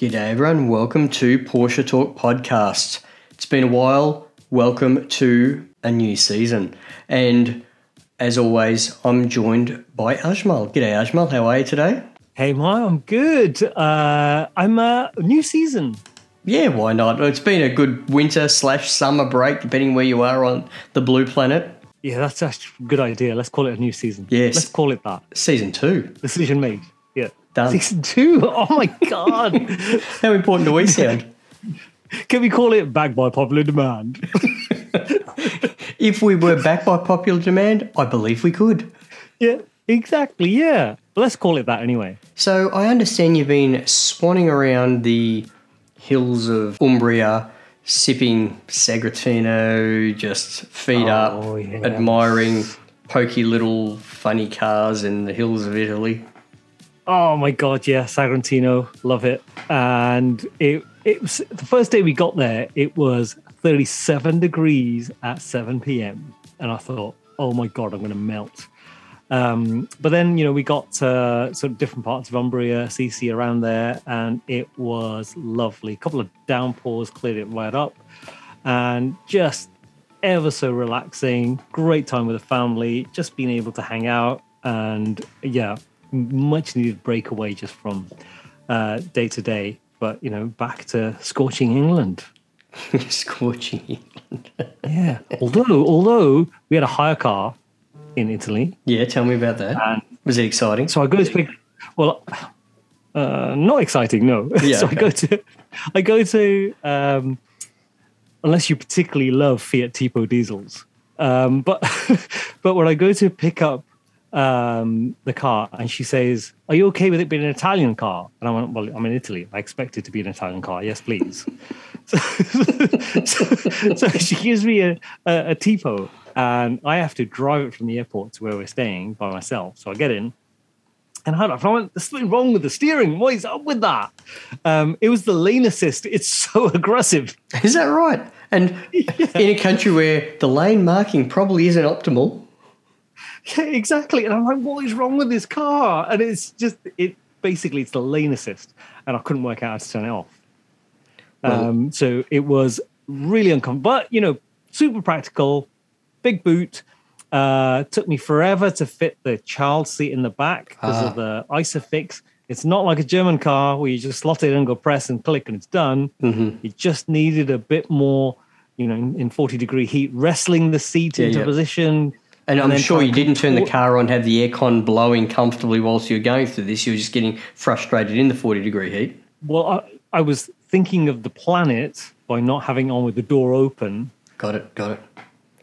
G'day, everyone. Welcome to Porsche Talk Podcast. It's been a while. Welcome to a new season. And as always, I'm joined by Ajmal. G'day, Ajmal. How are you today? Hey, Ma, I'm good. Uh, I'm a uh, new season. Yeah, why not? It's been a good winter slash summer break, depending where you are on the blue planet. Yeah, that's a good idea. Let's call it a new season. Yes. Let's call it that. Season two. Decision made. Done. Season two. Oh my God. How important do we sound? Can we call it back by popular demand? if we were back by popular demand, I believe we could. Yeah, exactly. Yeah. But let's call it that anyway. So I understand you've been swanning around the hills of Umbria, sipping Sagrantino, just feet Oh, up, yeah. admiring pokey little funny cars in the hills of Italy. Oh my god, yeah, Sagrantino, love it. And it it was the first day we got there, it was 37 degrees at 7 p.m. And I thought, oh my god, I'm gonna melt. Um, but then, you know, we got to sort of different parts of Umbria, CC around there, and it was lovely. A couple of downpours cleared it right up, and just ever so relaxing. Great time with the family, just being able to hang out, and yeah, much needed breakaway just from uh, day to day. But you know, back to scorching England. Scorching. Yeah. although, although we had a hire car in Italy, Yeah, tell me about that. and Was it exciting? So I go to pick. Well, uh, not exciting, no. Yeah, so okay. I go to, I go to, um, unless you particularly love Fiat Tipo diesels. Um, but but when I go to pick up um, the car, and she says, "Are you okay with it being an Italian car?" And I went, "Well, I'm in Italy. I expect it to be an Italian car. Yes, please." so, so, so she gives me a, a, a Tipo, and I have to drive it from the airport to where we're staying by myself. So I get in, and I, went, there's something wrong with the steering. What is up with that? Um, it was the lane assist. It's so aggressive. Is that right? And in a country where the lane marking probably isn't optimal. Yeah, exactly. And I'm like, what is wrong with this car? And it's just, it basically, it's the lane assist. And I couldn't work out how to turn it off. Well- um, so it was really uncomfortable. But, you know, super practical, big boot. Uh, took me forever to fit the child seat in the back because Ah. of the Isofix. It's not like a German car where you just slot it and go press and click, and it's done. Mm-hmm. It just needed a bit more, you know, in, in 40 degree heat, wrestling the seat Yeah, into yeah. position. And, I'm sure you didn't turn the car on, have the aircon blowing comfortably whilst you were going through this. You were just getting frustrated in the 40 degree heat. Well, I, I was thinking of the planet by not having on with the door open. Got it, got it.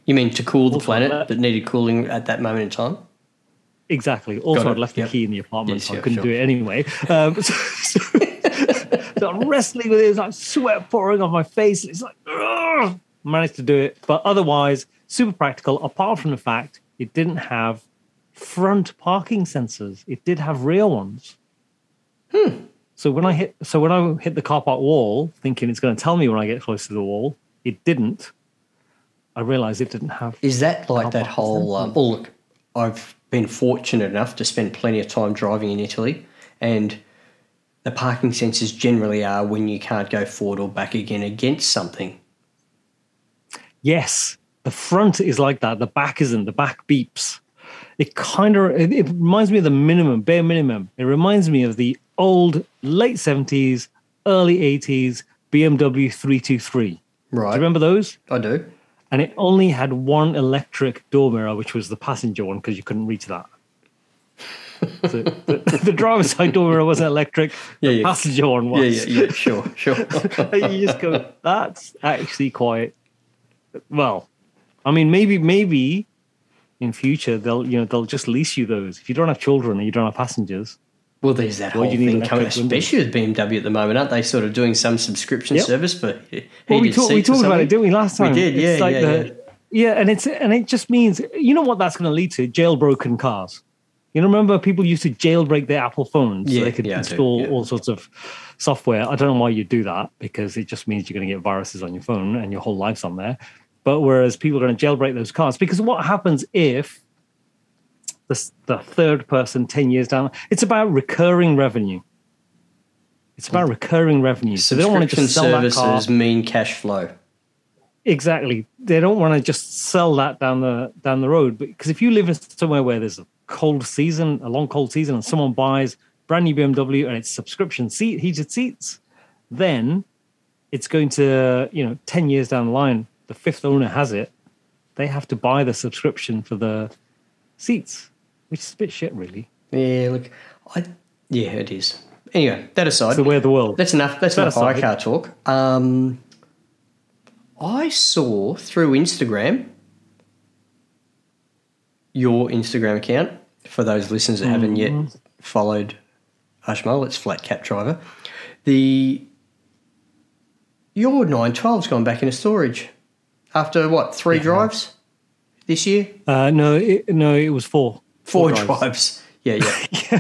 You mean to cool the Also, planet that- that needed cooling at that moment in time? Exactly. Also, I'd left Yep. the key in the apartment, Yes, so I couldn't sure. do it anyway. Um, so, so, so I'm wrestling with it. It's like sweat pouring off my face. It's like, ugh! managed to do it. But otherwise, super practical, apart from the fact it didn't have front parking sensors. It did have rear ones. Hmm. So when I hit, so when I hit the car park wall, thinking it's going to tell me when I get close to the wall, it didn't. I realized it didn't have. Is that like that whole? Um, oh, look, I've been fortunate enough to spend plenty of time driving in Italy, and the parking sensors generally are when you can't go forward or back again against something. Yes, the front is like that. The back isn't. The back beeps. It kind of it, it reminds me of the minimum, bare minimum. It reminds me of the old late seventies, early eighties BMW three two three. Right. Do you remember those? I do. And it only had one electric door mirror, which was the passenger one because you couldn't reach that. so the, the driver's side door mirror wasn't electric. Yeah, the yeah. passenger one was. Yeah, yeah, yeah. Sure, sure. you just go, that's actually quite well. I mean, maybe, maybe in future they'll, you know, they'll just lease you those. If you don't have children and you don't have passengers, Well, there's that whole thing coming, especially with BMW at the moment, aren't they? Sort of doing some subscription Yep. service for he- well, we, heated talk, we talked about it, didn't we, last time We did, yeah, yeah, the, yeah. and it's and it just means you know what that's going to lead to jailbroken cars. You know, remember people used to jailbreak their Apple phones Yeah, so they could yeah, install yeah. all sorts of software. I don't know why you do that because it just means you're going to get viruses on your phone and your whole life's on there. But whereas people are going to jailbreak those cars, because what happens if the, the third person 10 years down, it's about recurring revenue. It's about recurring revenue. So they don't want to just sell that car. services mean cash flow. Exactly. They don't want to just sell that down the down the road. Because if you live in somewhere where there's a cold season, a long cold season, and someone buys brand new BMW and it's subscription seat heated seats, then it's going to, you know, 10 years down the line, the fifth owner has it. They have to buy the subscription for the seats, which is a bit shit, really. Yeah, look, I yeah, it is. Anyway, that aside, It's the way of the world. That's enough. That's That enough aside. car talk. Um, I saw through Instagram your Instagram account. For those listeners that haven't yet Mm-hmm. followed Ajmal, it's Flat Cap Driver. The your 912's gone back into storage after what three drives this year? Uh, no, it, no, it was four. Four, drives. drives. Yeah, yeah.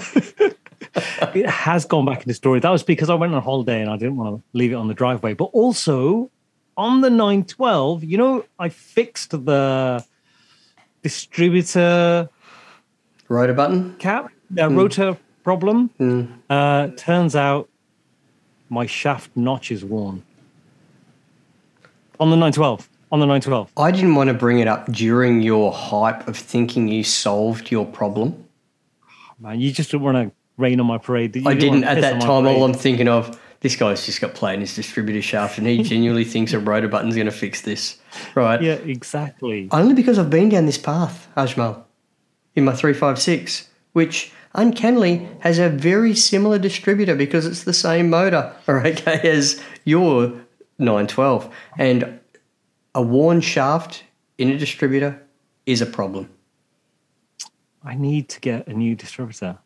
it has gone back into storage. That was because I went on holiday and I didn't want to leave it on the driveway. But also on the 912, you know, I fixed the distributor Rotor button. cap, the rotor problem. Uh, turns out my shaft notch is worn. On the 912. On the 912. I didn't want to bring it up during your hype of thinking you solved your problem. Oh, man, you just didn't want to rain on my parade. You I didn't didn't want to at that time. All. I'm thinking of, this guy's just got played in his distributor shaft, and he genuinely thinks a rotor button's going to fix this, right? Yeah, exactly. Only because I've been down this path, Ajmal, in my three five six, which uncannily has a very similar distributor because it's the same motor, okay, as your nine twelve, and a worn shaft in a distributor is a problem. I need to get a new distributor.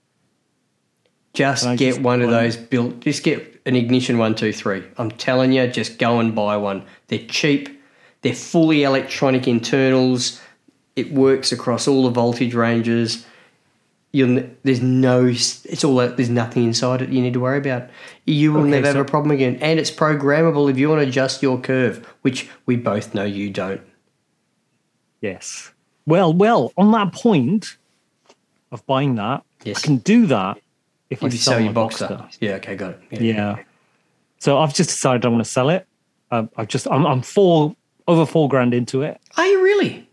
Just get just one of buy- those built. Just get an ignition one, two, three. I'm telling you, just go and buy one. They're cheap. They're fully electronic internals. It works across all the voltage ranges. You'll, there's no. It's all. There's nothing inside it you need to worry about. You will Okay, never have a problem again, and it's programmable if you want to adjust your curve, which we both know you don't. Yes. Well, well, on that point of buying that, Yes. I can do that if, I you sell, sell your boxer, Boxster. yeah, okay, got it. Yeah. So I've just decided I want to sell it. Um, I've just I'm, I'm four over four grand into it. Are you really?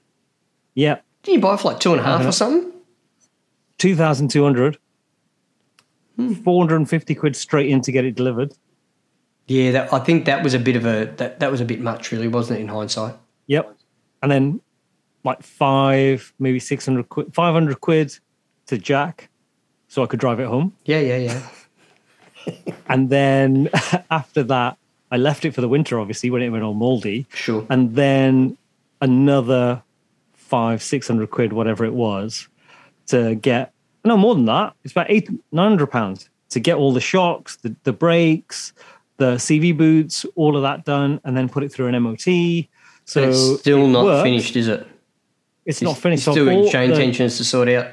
Yeah, Did you buy it for like two and a half Uh-huh. or something? Two thousand two hundred. Hmm. Four hundred and fifty quid straight in to get it delivered. Yeah, that, I think that was a bit of a that, that was a bit much, really, wasn't it? In hindsight, Yep. And then like five, maybe six hundred quid, five hundred quid to Jack, so I could drive it home. yeah, yeah, yeah. And then after that, I left it for the winter, obviously, when it went all moldy. Sure. And then another five, six hundred quid, whatever it was, to get no more than that. It's about eight, nine hundred pounds to get all the shocks, the, the brakes, the CV boots, all of that done, and then put it through an MOT. So it's still it not finished, is it? It's not finished. So Still bought chain the- tensions to sort out.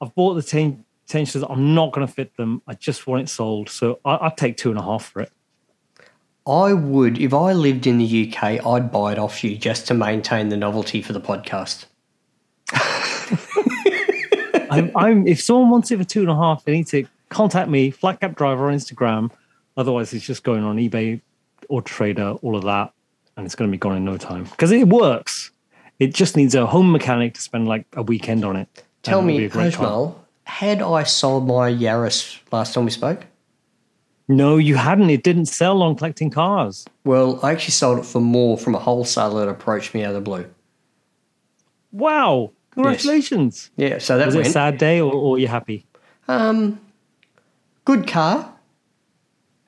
I've bought the ten- tensioners. I'm not going to fit them. I just want it sold. So I, I'd take two and a half for it. I would, if I lived in the UK, I'd buy it off you just to maintain the novelty for the podcast. I'm, I'm, if someone wants it for two and a half, they need to contact me, Flat Cap Driver on Instagram. Otherwise, it's just going on eBay or Trader, all of that, and it's going to be gone in no time because it works. It just needs a home mechanic to spend like a weekend on it. Tell and it'll be me, car. Had I sold my Yaris last time we spoke? No, you hadn't. It didn't sell on collecting cars. Well, I actually sold it for more from a wholesaler that approached me out of the blue. Wow! Congratulations. Yeah, so that Was it a sad day, or, or you happy? Um, good car,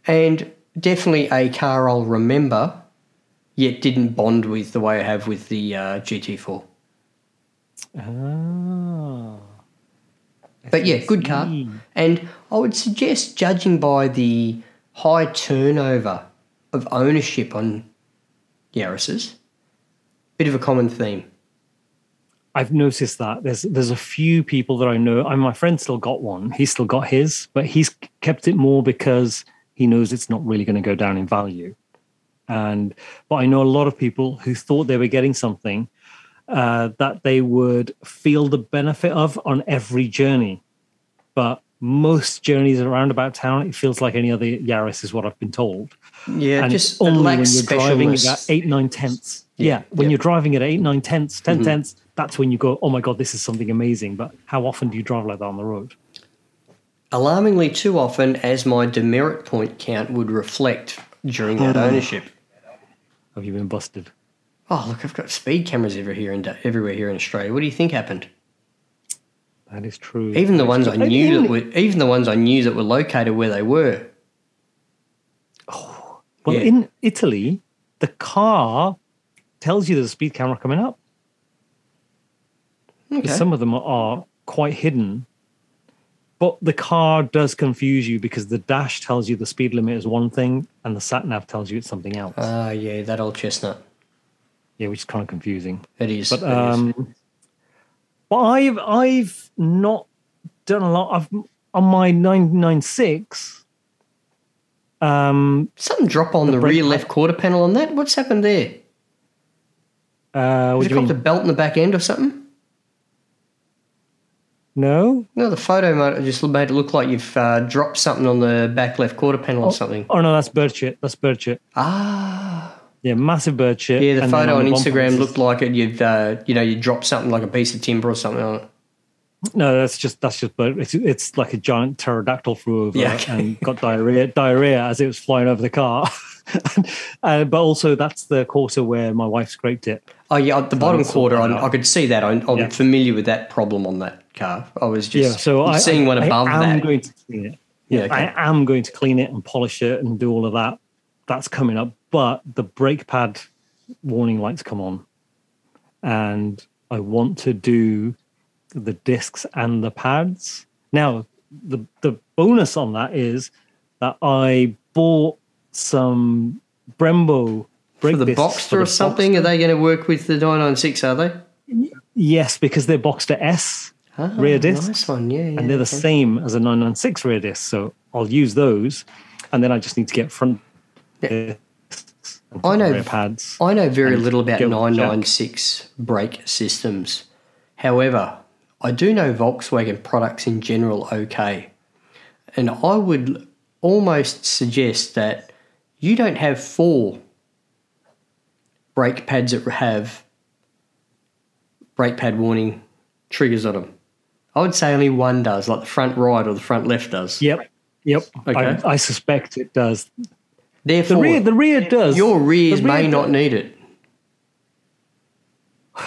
and definitely a car I'll remember. Yet didn't bond with the way I have with the uh, GT4. Ah. But yeah, good car. And I would suggest, judging by the high turnover of ownership on Yaris's, bit of a common theme. I've noticed that there's there's a few people that I know. And my friend still got one. He's still got his, but he's kept it more because he knows it's not really going to go down in value. And but I know a lot of people who thought they were getting something uh, that they would feel the benefit of on every journey, but most journeys around about town, it feels like any other Yaris, is what I've been told. Yeah, and just only when you're driving at eight, nine tenths. Yeah, Yeah, when yeah. you're driving at eight, nine tenths, 10 Mhm. tenths, that's when you go, oh my God, this is something amazing. But how often do you drive like that on the road? Alarmingly too often, as my demerit point count would reflect during that Hmm. ownership. Have you been busted? Oh, look, I've got speed cameras everywhere here in, everywhere here in Australia. What do you think happened? That is true. Even the ones I knew that were, even the ones I knew that were located where they were. Well, Yeah. in Italy, the car tells you there's a speed camera coming up. Okay. Some of them are quite hidden, but the car does confuse you because the dash tells you the speed limit is one thing and the sat nav tells you it's something else. Ah, yeah, that old chestnut. yeah, which is kind of confusing. It is. But it is. um, but I've I've not done a lot. I've on my nine nine six. Um, something drop on the, brake rear left quarter panel on that. What's happened there? uh, what Has it got the belt in the back end or something? No, No, the photo mo- just made it look like you've uh, dropped something on the back left quarter panel or something. Oh no, that's bird shit. That's bird shit. Ah, Yeah, massive bird shit. yeah. The And photo on the bumper Instagram looked like it. You'd, uh, you know, you dropped something like a piece of timber or something on it. No, that's just that's just but It's, it's like a giant pterodactyl flew over Yeah, okay. and got diarrhea diarrhea as it was flying over the car. uh, but also, that's the quarter where my wife scraped it. Oh yeah, the bottom quarter. I. I could see that. I'm, I'm Yeah. familiar with that problem on that car. I was just yeah, so I, seeing one I- above I am that. going to clean it. yeah, okay. I am going to clean it and polish it and do all of that. That's coming up. But the brake pad warning lights come on. And I want to do the discs and the pads. Now, the, the bonus on that is that I bought some Brembo brake for the Boxster for or the something. Are they going to work with the 996? Are they? Yes, because they're Boxster S Ah, Rear discs? Nice one. Yeah, yeah. and they're the okay. same as a 996 rear disc. So I'll use those, and then I just need to get front Yeah. I know- pads. I know very little about go with jack. 996 brake systems. However, I do know Volkswagen products in general okay. And I would almost suggest that you don't have four brake pads that have brake pad warning triggers on them. I would say only one does, like the front right or the front left does. Yep, yep. Okay. I, I suspect it does. The Therefore, rear, the rear does. your rears rear may not need it.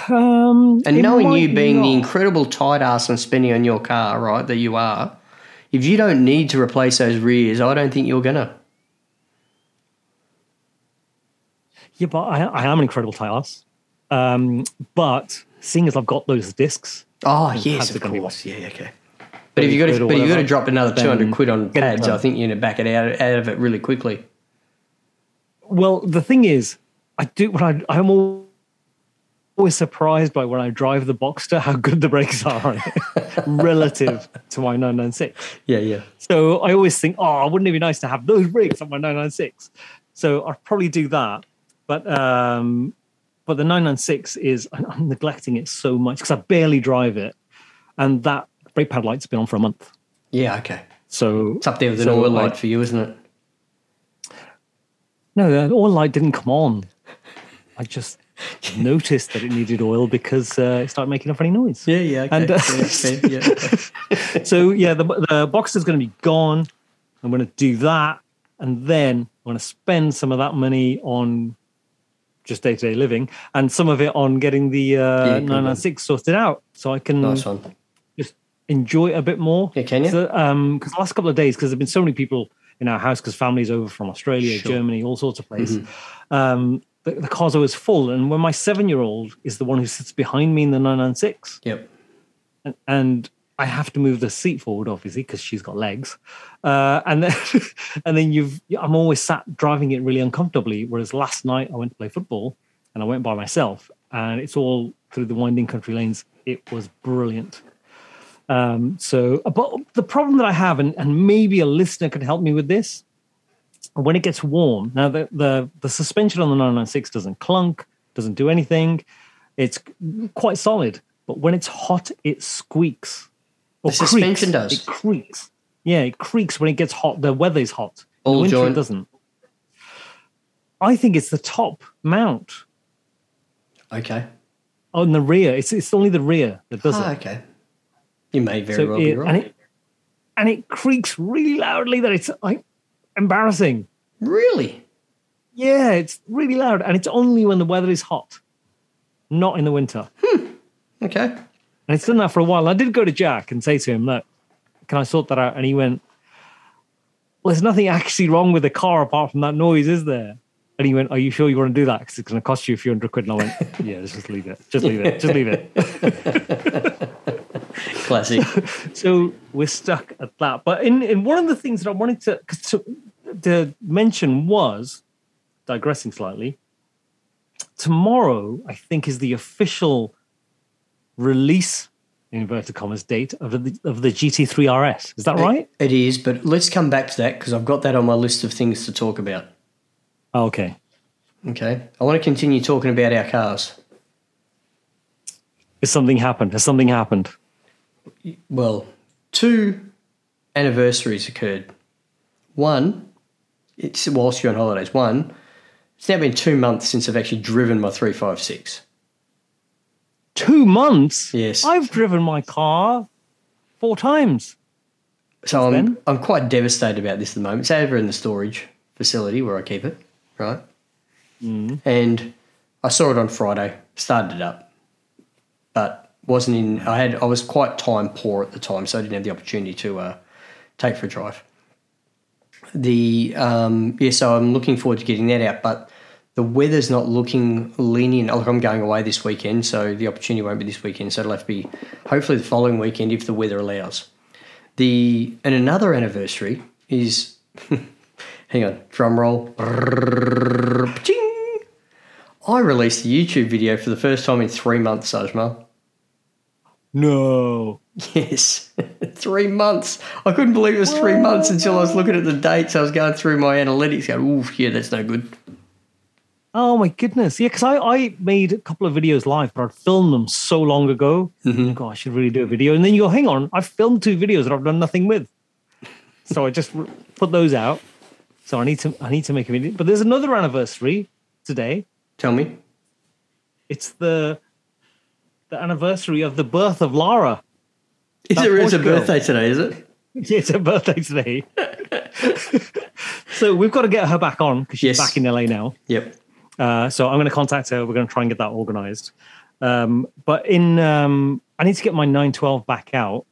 Um, And knowing you being the incredible tight ass and spending on your car, right, that you are, if you don't need to replace those rears, I don't think you're gonna. yeah, but I, I am an incredible tight ass. Um, but seeing as I've got those discs, Oh yes, of are gonna be course, yeah, okay. But if you've got to, but you got to drop another two hundred quid on pads, I think you're gonna back it out, out of it really quickly. Well, the thing is, I do when I I'm al- always surprised by when I drive the Boxster how good the brakes are on it relative to my 996. Yeah, yeah. So I always think, oh, wouldn't it be nice to have those brakes on my 996? So I'll probably do that. But um, but the 996 is I'm, neglecting it so much because I barely drive it, and that brake pad light's been on for a month. Yeah, okay. So It's up there with an So oil light for you, isn't it? No, the oil light didn't come on. I just noticed that it needed oil because uh, it started making a funny noise. Yeah, yeah. Okay. And, uh, yeah, yeah. So yeah, the the box is going to be gone. I'm going to do that, and then I'm going to spend some of that money on just day to day living, and some of it on getting the uh, Yeah, good one. 996 sorted out, so I can nice just enjoy it a bit more. Yeah, can you? So, um, because the last couple of days, because there've been so many people in our house, because families over from Australia, Sure. Germany, all sorts of places. Mm-hmm. Um, the, the car's always full, and when my seven-year-old is the one who sits behind me in the 996, Yep. and, and I have to move the seat forward, obviously, because she's got legs. Uh, and then, and then you've, I'm always sat driving it really uncomfortably. Whereas last night I went to play football, and I went by myself, and it's all through the winding country lanes. It was brilliant. Um, so, but the problem that I have, and, and maybe a listener can help me with this, when it gets warm. Now, the the, the suspension on the 996 doesn't clunk, doesn't do anything. It's quite solid, but when it's hot, it squeaks. Or The suspension creaks. does? It creaks. Yeah, it creaks when it gets hot. The weather is hot. In the winter, joint. it doesn't. I think it's the top mount Okay. on the rear. It's it's only the rear that does Ah, it. okay. You may very So well be it- right. and it and it creaks really loudly that it's like embarrassing. really? Yeah, it's really loud, and it's only when the weather is hot, not in the winter. Hmm. Okay. And it's done that for a while. I did go to Jack and say to him, "Look, can I sort that out?" And he went, "Well, there's nothing actually wrong with the car apart from that noise, is there?" And he went, "Are you sure you want to do that? Because it's going to cost you a few hundred quid." And I went, "Yeah, just leave it. Just leave it. Just leave it." Classic. so we're stuck at that. But in, in one of the things that I wanted to, to to mention was digressing slightly. Tomorrow, I think, is the official release in inverted commas date of the of the GT3 RS. Is that right? It is, but let's come back to that because I've got that on my list of things to talk about. Oh, okay. Okay. I want to continue talking about our cars. Has something happened? Has something happened? Well, two anniversaries occurred. One, it's whilst you're on holidays. One, it's now been two months since I've actually driven my 356. Two months? Yes. I've driven my car four times. So I'm, then? I'm quite devastated about this at the moment. It's over in the storage facility where I keep it, right? Mm. And I saw it on Friday, started it up, but wasn't in. I had I was quite time poor at the time, so I didn't have the opportunity to uh, take for a drive. The um, yeah, so I'm looking forward to getting that out, but the weather's not looking lenient. Like I'm going away this weekend, so the opportunity won't be this weekend. So it'll have to be hopefully the following weekend if the weather allows. The and another anniversary is hang on, drum roll. I released a YouTube video for the first time in three months, Sajma. No. Yes, three months. I couldn't believe it was three months until I was looking at the dates. I was going through my analytics, going, "Oof, yeah, that's no good." Oh my goodness. Yeah, because I, I made a couple of videos live, but I'd filmed them so long ago. Mm-hmm. I I should really do a video. And then you go, hang on, I've filmed two videos that I've done nothing with. So I just put those out. So I need to I need to make a video. But there's another anniversary today. Tell me, It's the the anniversary of the birth of Lara. is it a birthday today? Is it? Yeah, it's her birthday today. so we've got to get her back on because she's Yes. back in LA now. Yep. Uh, so I'm going to contact her. We're going to try and get that organized. Um, but in, um, I need to get my 912 back out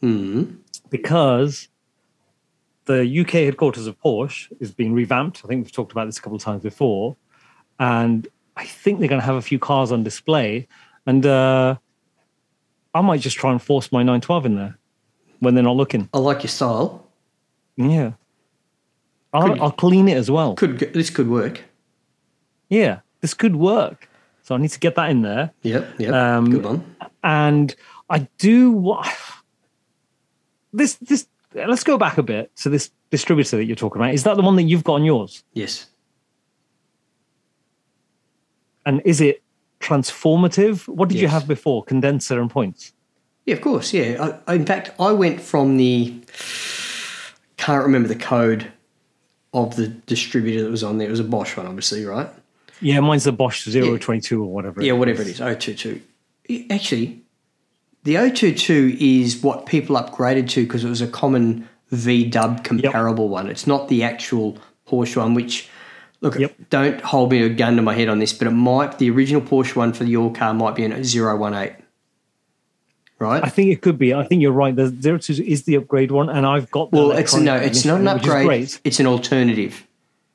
Hmm. because the UK headquarters of Porsche is being revamped. I think we've talked about this a couple of times before, and I think they're going to have a few cars on display, and uh, I might just try and force my 912 in there when they're not looking. I like your style. Yeah, I'll, Could- I'll clean it as well. Could this could work? Yeah, this could work. So I need to get that in there. Yep. Yep. Um, good one. and I do what this this let's go back a bit to this distributor that you're talking about. Is that the one that you've got on yours? Yes. And is it transformative? What did you have before? Condenser and points. Yeah, of course. Yeah. I, in fact, I went from the can't remember the code of the distributor that was on there. It was a Bosch one, obviously, right? Yeah, mine's the Bosch 022 or whatever. Yeah, whatever it is, 022. Actually, the 022 is what people upgraded to because it was a common V dub comparable one. It's not the actual Porsche one, which, look, Yep. don't hold me a gun to my head on this, but it might, the original Porsche one for your car might be an 018. Right? I think it could be. I think you're right. The 02 is the upgrade one, and I've got the well, it's no, it's not an ignition, which is upgrade. Great. It's an alternative.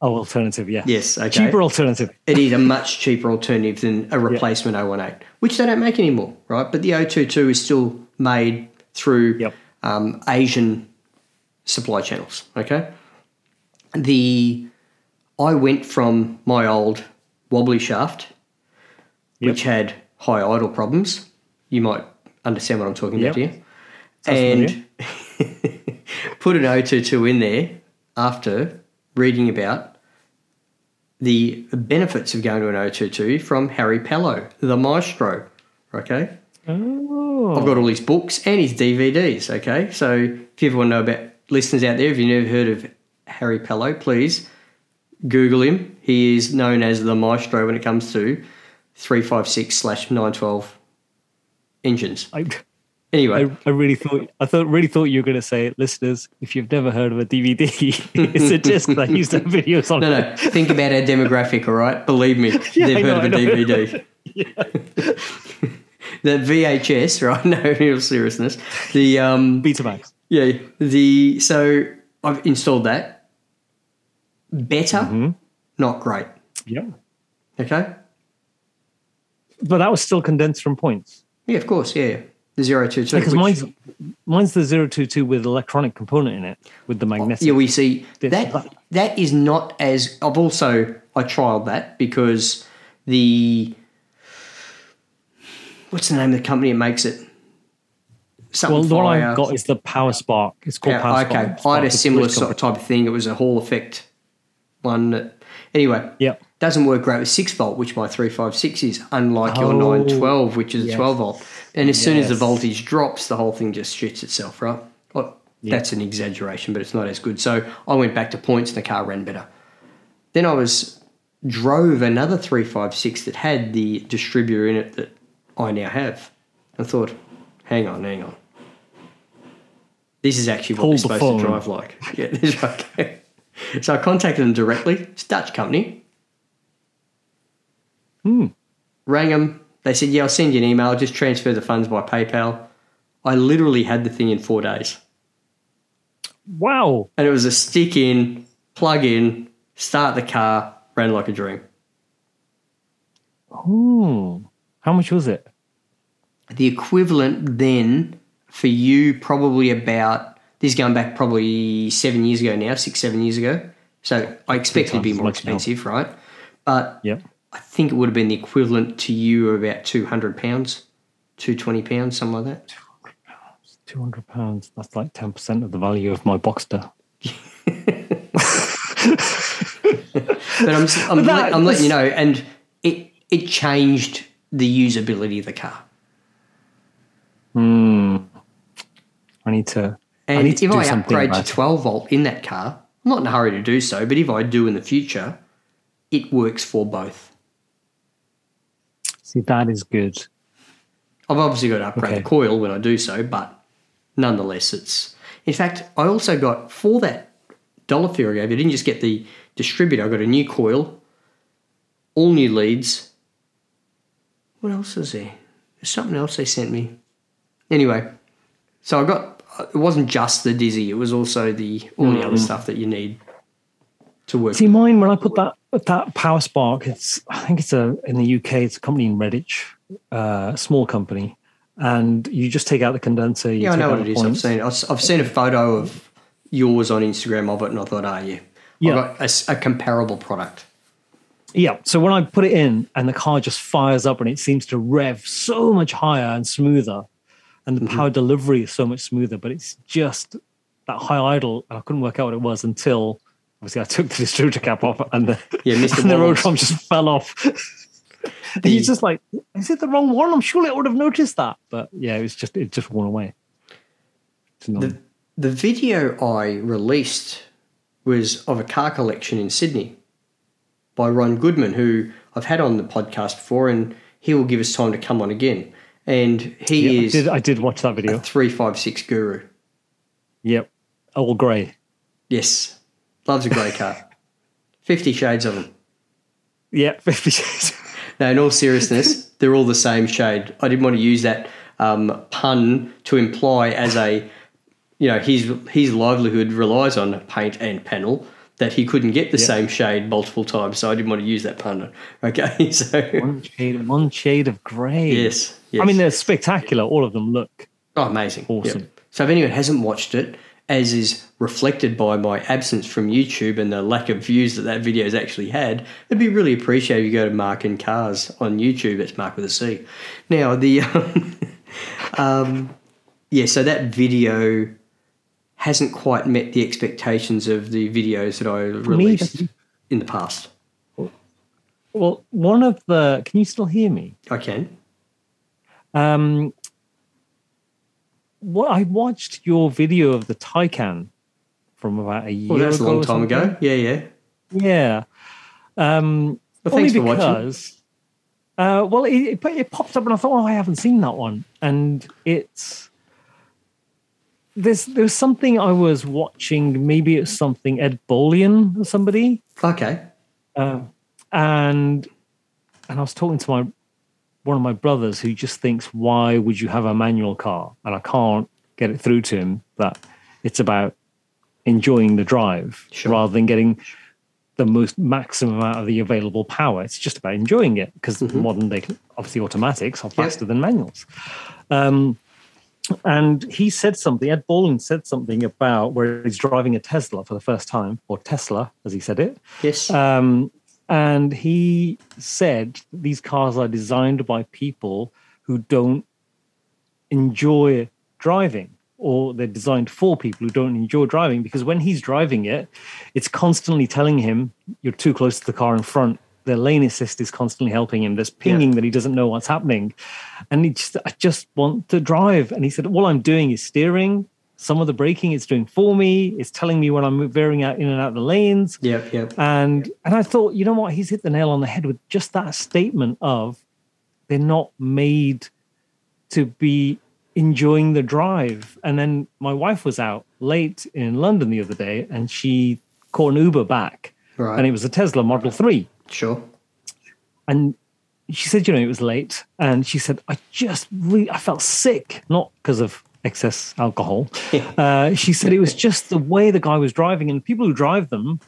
Oh, alternative, yeah. Yes, okay. Cheaper alternative. It is a much cheaper alternative than a replacement 018, which they don't make anymore, right? But the 022 is still made through Yep. um, Asian supply channels, okay? The I went from my old wobbly shaft, which had high idle problems. You might understand what I'm talking about here. Sounds and put an 022 in there after reading about the benefits of going to an 022 from Harry Pellow, the maestro. Okay. Oh. I've got all his books and his DVDs. Okay. So if you ever want to know about listeners out there, if you've never heard of Harry Pellow, please Google him. He is known as the maestro when it comes to 356 slash 912 engines. I, Anyway, I, I really thought I thought really thought you were going to say, listeners, if you've never heard of a DVD, it's a disc that used to have videos on no, it. no, think about our demographic, all right? Believe me, Yeah, they've know, heard of a. DVD. the VHS, right? No, in all seriousness. The, um, Betamax. yeah, the, so I've installed that. Better, Mm-hmm. not great. Yeah. Okay? But that was still condensed from points. Yeah, of course, yeah. The 022. Because which- mine's mine's the 022 with electronic component in it with the magnetic. Yeah, we see This- that that is not as I've also I trialed that because the what's the name of the company that makes it? Something well, the one I've got is the Power Spark. It's called Yeah, Power okay, Spark. I had a similar sort of type of thing. It was a Hall effect one. That, anyway, Yep. doesn't work great with six volt, which my three five six is, unlike your oh, nine twelve, which is yes. twelve volt. And as soon as the voltage drops, the whole thing just shoots itself, right? Well, That's an exaggeration, but it's not as good. So I went back to points, and the car ran better. Then I was drove another three five six that had the distributor in it that I now have. I thought, hang on, hang on. This is actually what Hold the supposed to drive like. Yeah, this is okay. So I contacted them directly. It's a Dutch company. Hmm. Rang them. They said, "Yeah, I'll send you an email. Just transfer the funds by PayPal." I literally had the thing in four days, Wow. and it was a stick in, plug in, start the car, ran like a dream. Hmm. How much was it? The equivalent then for you probably about this is going back probably seven years ago now, six seven years ago. So I expect it to be more much now. expensive, right? But Yep. I think it would have been the equivalent to you of about two hundred pounds, two twenty pounds, something like that. Two hundred pounds. That's like ten percent of the value of my Boxster. But I'm, I'm, that- I'm letting you know, and it it changed the usability of the car. Hmm. I need to. I And to if I upgrade to 12 volt in that car, I'm not in a hurry to do so, but if I do in the future, it works for both. See, that is good. I've obviously got to upgrade Okay. the coil when I do so, but nonetheless, it's. In fact, I also got for that dollar figure I gave you, I didn't just get the distributor, I got a new coil, all new leads. What else is there? There's something else they sent me. Anyway, so I got. It wasn't just the Dizzy, it was also the all the other stuff that you need to work. See, mine when I put that that Power Spark, it's I think it's a in the UK. It's a company in Redditch, uh, a small company, and you just take out the condenser. You Yeah, I take know what it is. I've seen. I've, I've seen a photo of yours on Instagram of it, and I thought, ah, yeah, Yeah. I've got a a, comparable product. Yeah. So when I put it in and the car just fires up and it seems to rev so much higher and smoother, and the Mm-hmm. power delivery is so much smoother, but it's just that high idle. And I couldn't work out what it was until obviously I took the distributor cap off and the, Yeah, Mr. and the just fell off. and you're just like, is it the wrong one? I'm sure I would have noticed that. But yeah, it was just, it just went away. The, the video I released was of a car collection in Sydney by Ron Goodman, who I've had on the podcast before, and he will give us time to come on again. And he yeah, I is did, I did watch that video. 356 guru. Yep. All grey. Yes, loves a grey car. 50 shades of them. Yeah, 50 shades. No, in all seriousness, they're all the same shade. I didn't want to use that um, pun to imply as a, you know, his his livelihood relies on paint and panel that he couldn't get the same shade multiple times. So I didn't want to use that pun. Okay, so one shade, one shade of grey. yes, yes. I mean, they're spectacular. All of them look. oh, amazing, Awesome. Yep. So if anyone hasn't watched it, as is reflected by my absence from YouTube and the lack of views that that video has actually had, it'd be really appreciated if you go to Mark and Cars on YouTube. It's Mark with a C. Now the um, um, yeah, so that video hasn't quite met the expectations of the videos that I released in the past. Well, one of the. Can you still hear me? I can. Um, what I watched your video of the Taycan from about a year Well, that's a long time ago. Yeah, yeah. Yeah. Um, Well, only thanks for watching. because, uh, well, it, it, it popped up and I thought, oh, I haven't seen that one. And it's, there's, there's something I was watching, maybe it's something Ed Bolian or somebody. Okay. Uh, and, and I was talking to my, one of my brothers who just thinks, why would you have a manual car? And I can't get it through to him that it's about enjoying the drive Sure. rather than getting the most maximum amount of the available power. It's just about enjoying it because modern day, obviously, automatics are faster than manuals. Um, and he said something, Ed Bolian said something about where he's driving a Tesla for the first time, or Tesla, as he said it. Yes. Um, and he said these cars are designed by people who don't enjoy driving, or they're designed for people who don't enjoy driving because when he's driving it, it's constantly telling him you're too close to the car in front. The lane assist is constantly helping him. There's pinging that he doesn't know what's happening. And he just, I just want to drive. And he said, All I'm doing is steering. Some of the braking it's doing for me. It's telling me when I'm veering out in and out of the lanes yep, yep. and and I thought, you know what, he's hit the nail on the head with just that statement of they're not made to be enjoying the drive. And then my wife was out late in London the other day, and she caught an Uber back, Right. and it was a Tesla Model Three, Sure. and she said, you know, it was late, and she said, I just really, I felt sick, not because of excess alcohol. uh, she said it was just the way the guy was driving, and people who drive them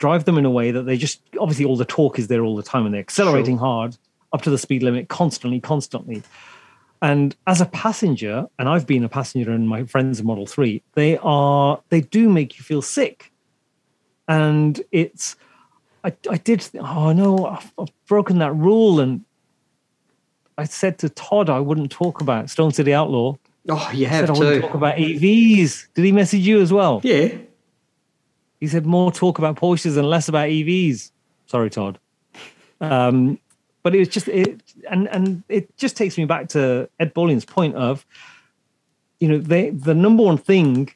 drive them in a way that they just obviously all the torque is there all the time, and they're accelerating hard up to the speed limit constantly, constantly. And as a passenger, and I've been a passenger in my friends' Model Three, they are they do make you feel sick, and it's I, I did oh no I've, I've broken that rule and I said to Todd I wouldn't talk about Stone City Outlaw. Oh, you I have said I wouldn't talk about EVs did he message you as well? Yeah. he said more talk about Porsches and less about EVs sorry Todd. Um, but it was just it and and it just takes me back to Ed Bolian's point of you know they the number one thing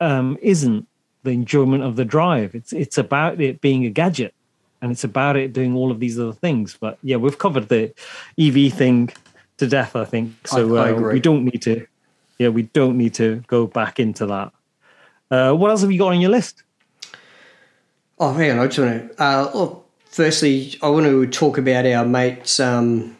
um, isn't the enjoyment of the drive. It's it's about it being a gadget, and it's about it doing all of these other things. But yeah, we've covered the EV thing to death. I think so. I uh, agree. we don't need to. Yeah, we don't need to go back into that. Uh, what else have you got on your list? Oh, hang on. I just want to. Uh, well, firstly, I want to talk about our mates um,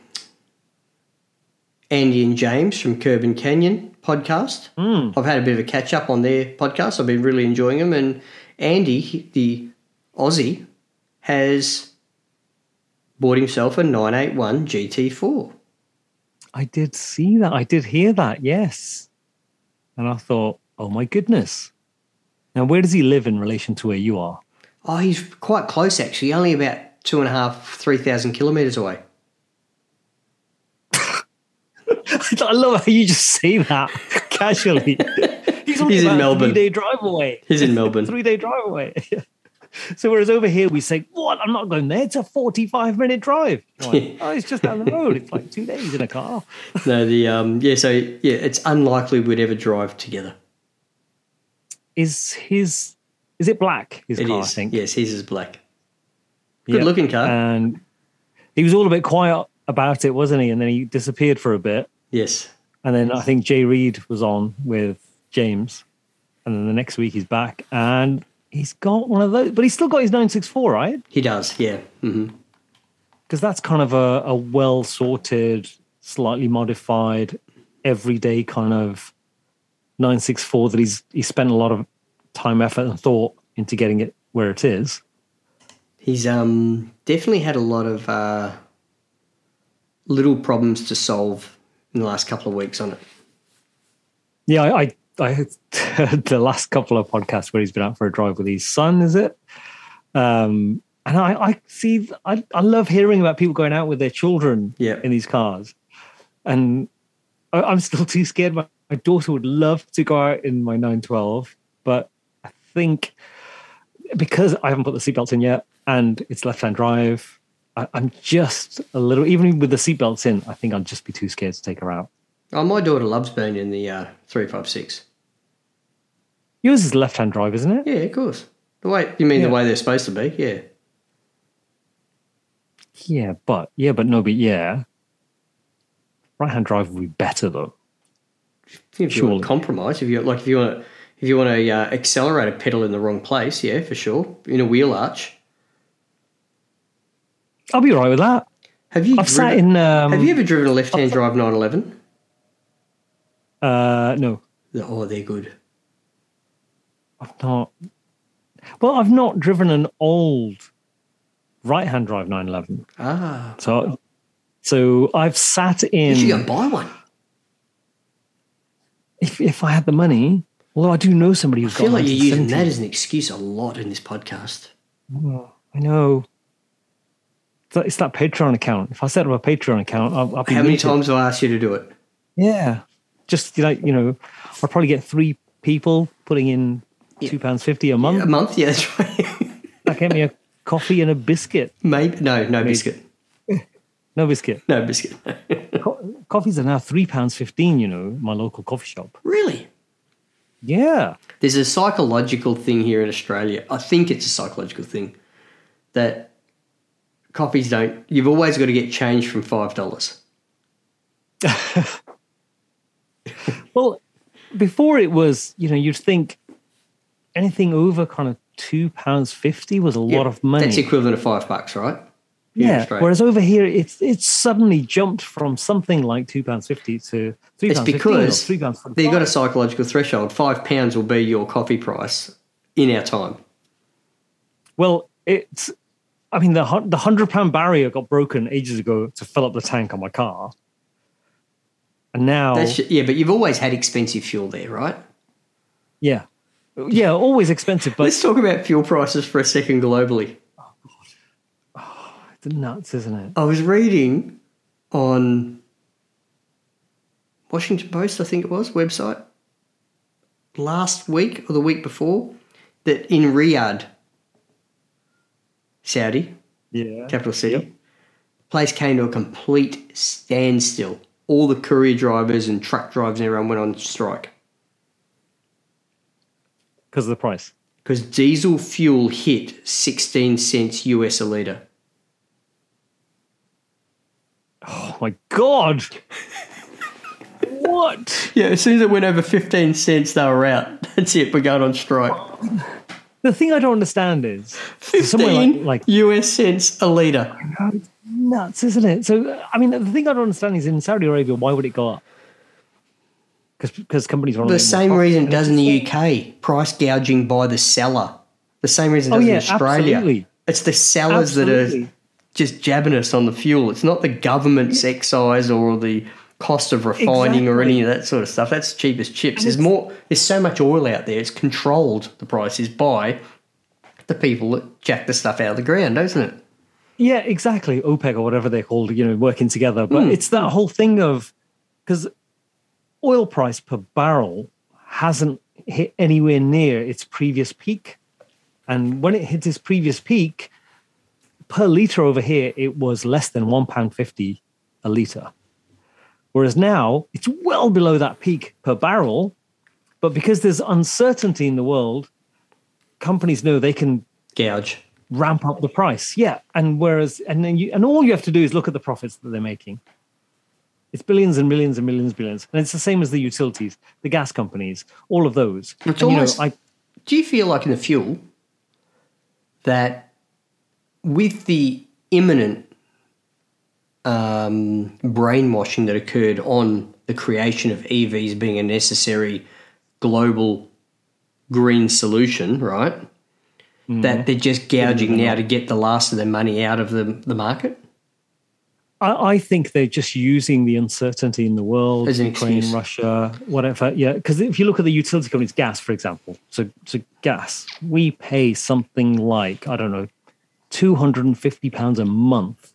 Andy and James from Curb and Canyon podcast. Hmm. I've had a bit of a catch up on their podcast. I've been really enjoying them. And Andy, the Aussie, has bought himself a 981 GT4. I did see that. I did hear that. Yes, and I thought, oh my goodness. Now, where does he live in relation to where you are? Oh, he's quite close actually, only about two and a half, three thousand kilometres away. I love how you just say that casually. He's, He's in Melbourne. Three-day drive away. He's in Melbourne. Three-day drive away. so whereas over here we say, "What? I'm not going there. It's a 45-minute drive." Like, oh, it's just down the road. It's like two days in a car. no, the um, yeah, so yeah, it's unlikely we'd ever drive together. Is his? Is it black? His It car, is. I think. Yes, his is black. Good looking car. And he was all a bit quiet about it, wasn't he? And then he disappeared for a bit. Yes. And then I think Jay Reed was on with James. And then the next week he's back and he's got one of those, but he's still got his 964, right? He does, yeah. Because that's kind of a, a well sorted, slightly modified, everyday kind of 964 that he's he spent a lot of time, effort, and thought into getting it where it is. He's um definitely had a lot of uh, little problems to solve in the last couple of weeks on it. Yeah, I, I, I heard the last couple of podcasts where he's been out for a drive with his son, is it? Um, and I, I see, I, I love hearing about people going out with their children Yeah. in these cars. And I, I'm still too scared. My, my daughter would love to go out in my 912, but I think because I haven't put the seatbelts in yet and it's left hand drive, I, I'm just a little, even with the seatbelts in, I think I'd just be too scared to take her out. Oh, my daughter loves being in the uh, 356. Yours is left-hand drive, isn't it? Yeah, of course. The way you mean Yeah. the way they're supposed to be? Yeah. Yeah, but yeah, but no, but yeah. Right-hand drive would be better though. If you Surely. want to compromise, if you like, if you want to, if you want to uh, accelerate a pedal in the wrong place, yeah, for sure, in a wheel arch. I'll be all right with that. Have you I've sat in. Um, Have you ever driven a left-hand drive 911? Uh, no, Oh, they're good. I've not. Well, I've not driven an old right-hand drive 911. Ah, So, so I've sat you in. should go and buy one. if if I had the money, although I do know somebody who goes I feel got like you're using 1970. that as an excuse a lot in this podcast. Oh, I know. It's that, Patreon account. If I set up a Patreon account, I'll, I'll be How many rated. times have I ask you to do it? Yeah, just like you know, I'll probably get three people putting in two pounds fifty a month. A month? Yeah, that's right. That get me a coffee and a biscuit. Maybe no, no biscuit, No biscuit. no biscuit. Co- coffees are now three pounds fifteen. You know, my local coffee shop. really? Yeah, There's a psychological thing here in Australia. I think it's a psychological thing that coffees don't. You've always got to get change from five dollars. Well, before it was, you know, you'd think anything over kind of two pounds fifty was a lot of money. That's equivalent of five bucks, right? In yeah. Whereas over here, it's it's suddenly jumped from something like two pounds fifty to three it's pounds fifteen or because three pounds. they've got a psychological threshold. Five pounds will be your coffee price in our time. Well, it's. I mean, the the hundred pound barrier got broken ages ago to fill up the tank on my car, and now, That's yeah, but you've always had expensive fuel there, right? yeah, yeah, always expensive, but Let's talk about fuel prices for a second globally. Oh god, oh, it's nuts, isn't it? I was reading on Washington Post, I think it was, website, last week or the week before, that in Riyadh, Saudi, Yeah, capital city, place came to a complete standstill. All the courier drivers and truck drivers and everyone went on strike because of the price. because diesel fuel hit 16 cents US a litre. Oh my god! what? Yeah, as soon as it went over 15 cents, they were out. That's it, we're going on strike. The thing I don't understand is 15 somewhere like, like US cents a litre. nuts, isn't it? So, I mean, the thing I don't understand is in Saudi Arabia, why would it go up? Because companies want The same reason it does in the UK price gouging by the seller. The same reason it Oh, does yeah, in Australia. absolutely. It's the sellers that are just jabbing us on the fuel. It's not the government's excise or the cost of refining or any of that sort of stuff. That's cheap as chips. There's more. There's so much oil out there. It's controlled. The prices by the people that jack the stuff out of the ground, doesn't it? Yeah, exactly. OPEC or whatever they're called, you know, working together. But hmm. it's that whole thing of because oil price per barrel hasn't hit anywhere near its previous peak. And when it hit its previous peak, per litre over here, it was less than one pound fifty a litre. Whereas now it's well below that peak per barrel. But because there's uncertainty in the world, companies know they can Gouge. ramp up the price. Yeah, and whereas and then you and all you have to do is look at the profits that they're making. It's billions and millions and millions, and billions, and it's the same as the utilities, the gas companies, all of those. It's And, you know, almost- I Do you feel like in the fuel that with the imminent um, brainwashing that occurred on the creation of EVs being a necessary global green solution, right? That they're just gouging now to get the last of their money out of the, the market? I, I think they're just using the uncertainty in the world, As Ukraine, excuse. Russia, whatever. Yeah, because if you look at the utility companies, gas, for example, so so gas, we pay something like I don't know, two hundred and fifty pounds a month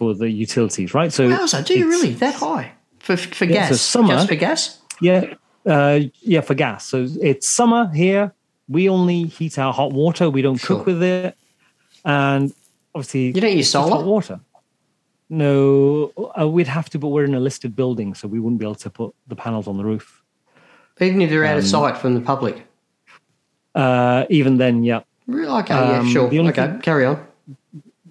for the utilities, right? So Wowza, do you really? That high? For, for Yeah, gas? so summer- Just for gas? Yeah, uh, yeah, for gas. So it's summer here. We only heat our hot water. We don't Sure. cook with it, and obviously You don't use it's hot solar? water. No, uh, we'd have to, but we're in a listed building, so we wouldn't be able to put the panels on the roof. Even if they're out of sight from the public. Uh, even then, yeah. Really? Okay, yeah, Um, sure. the only Okay, thing- carry on.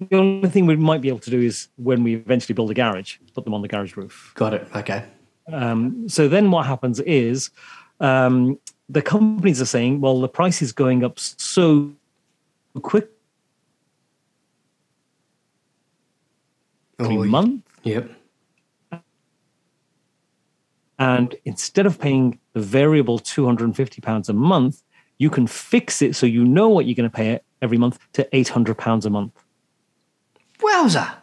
The only thing we might be able to do is when we eventually build a garage, put them on the garage roof. Got it. Okay. Um, so then what happens is um, the companies are saying, well, the price is going up so quick every Oh, month. Yep. And instead of paying the variable £250 a month, you can fix it so you know what you're going to pay every month to £800 a month. Wowza.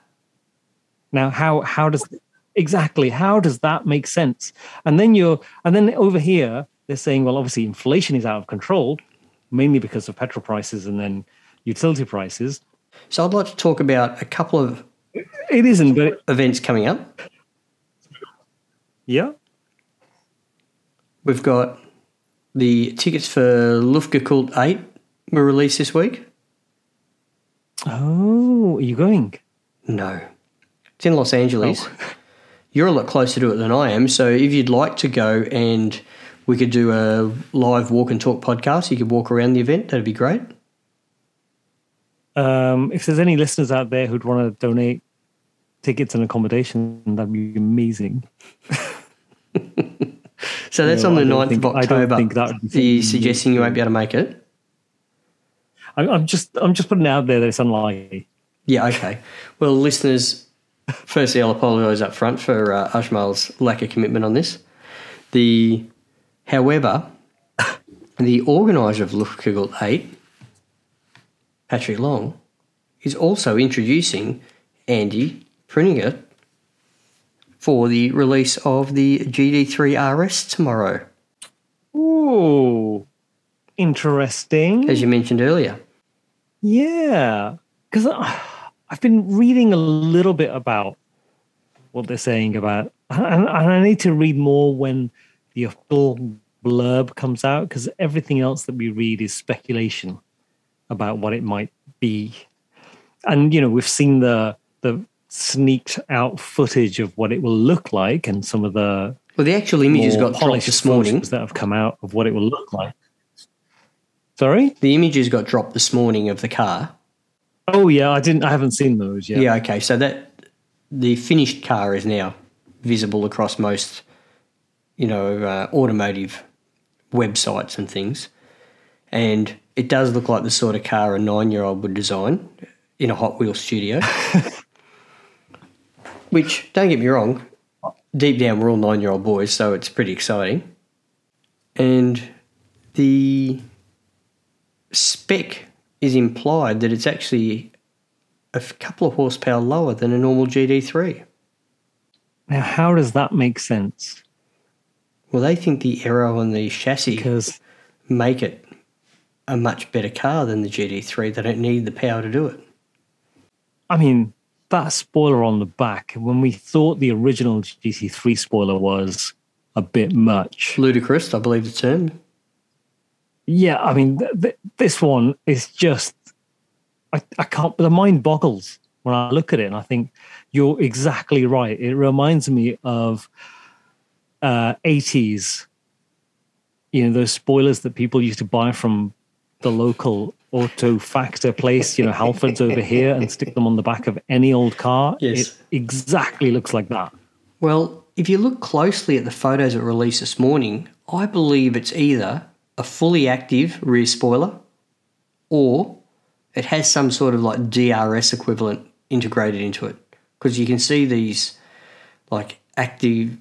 Now, how how does exactly how does that make sense? And then you're and then over here they're saying, well, obviously inflation is out of control, mainly because of petrol prices and then utility prices. So I'd like to talk about a couple of It isn't, but events coming up. yeah. We've got the tickets for Luftgekühlt 8 were released this week. Oh, are you going? No. It's in Los Angeles. You're a lot closer to it than I am. So if you'd like to go and we could do a live walk and talk podcast, you could walk around the event. That'd be great. Um, if there's any listeners out there who'd want to donate tickets and accommodation, that'd be amazing. So that's No, on the I don't 9th think- of I don't October. think that would be Are you suggesting you won't be able to make it? I'm, I'm just I'm just putting it out there that it's unlikely. Yeah, okay. Well, listeners, firstly, I'll apologise up front for uh, Ajmal's lack of commitment on this. The, however, the organiser of Luftgekühlt 8, Patrick Long, is also introducing Andy Preuninger for the release of the GT3 RS tomorrow, Ooh, interesting. as you mentioned earlier. Yeah, because I've been reading a little bit about what they're saying about, and, I need to read more when the official blurb comes out because everything else that we read is speculation about what it might be. And you know, we've seen the the sneaked out footage of what it will look like, and some of the Well, the actual images got dropped polished this morning. that have come out of what it will look like. Sorry. The images got dropped this morning of the car. Oh yeah, I didn't. I haven't seen those yet. Yeah, okay. So that the finished car is now visible across most, you know, uh, automotive websites and things, and it does look like the sort of car a nine-year-old would design in a Hot Wheels studio. Which, don't get me wrong, deep down we're all nine-year-old boys, so it's pretty exciting. And the spec is implied that it's actually a couple of horsepower lower than a normal GT3. Now, how does that make sense? Well, they think the aero and the chassis Because make it a much better car than the GT3. They don't need the power to do it. I mean, that spoiler on the back. When we thought the original GT3 spoiler was a bit much, Ludicrous, I believe the term. Yeah. I mean, th- th- this one is just. I, I can't. The mind boggles when I look at it, and I think you're exactly right. It reminds me of uh, 80s. You know those spoilers that people used to buy from the local auto factor place, you know, Halfords over here, and stick them on the back of any old car. Yes. It exactly looks like that. Well, if you look closely at the photos that were released this morning, I believe it's either a fully active rear spoiler or it has some sort of like DRS equivalent integrated into it. Because you can see these like active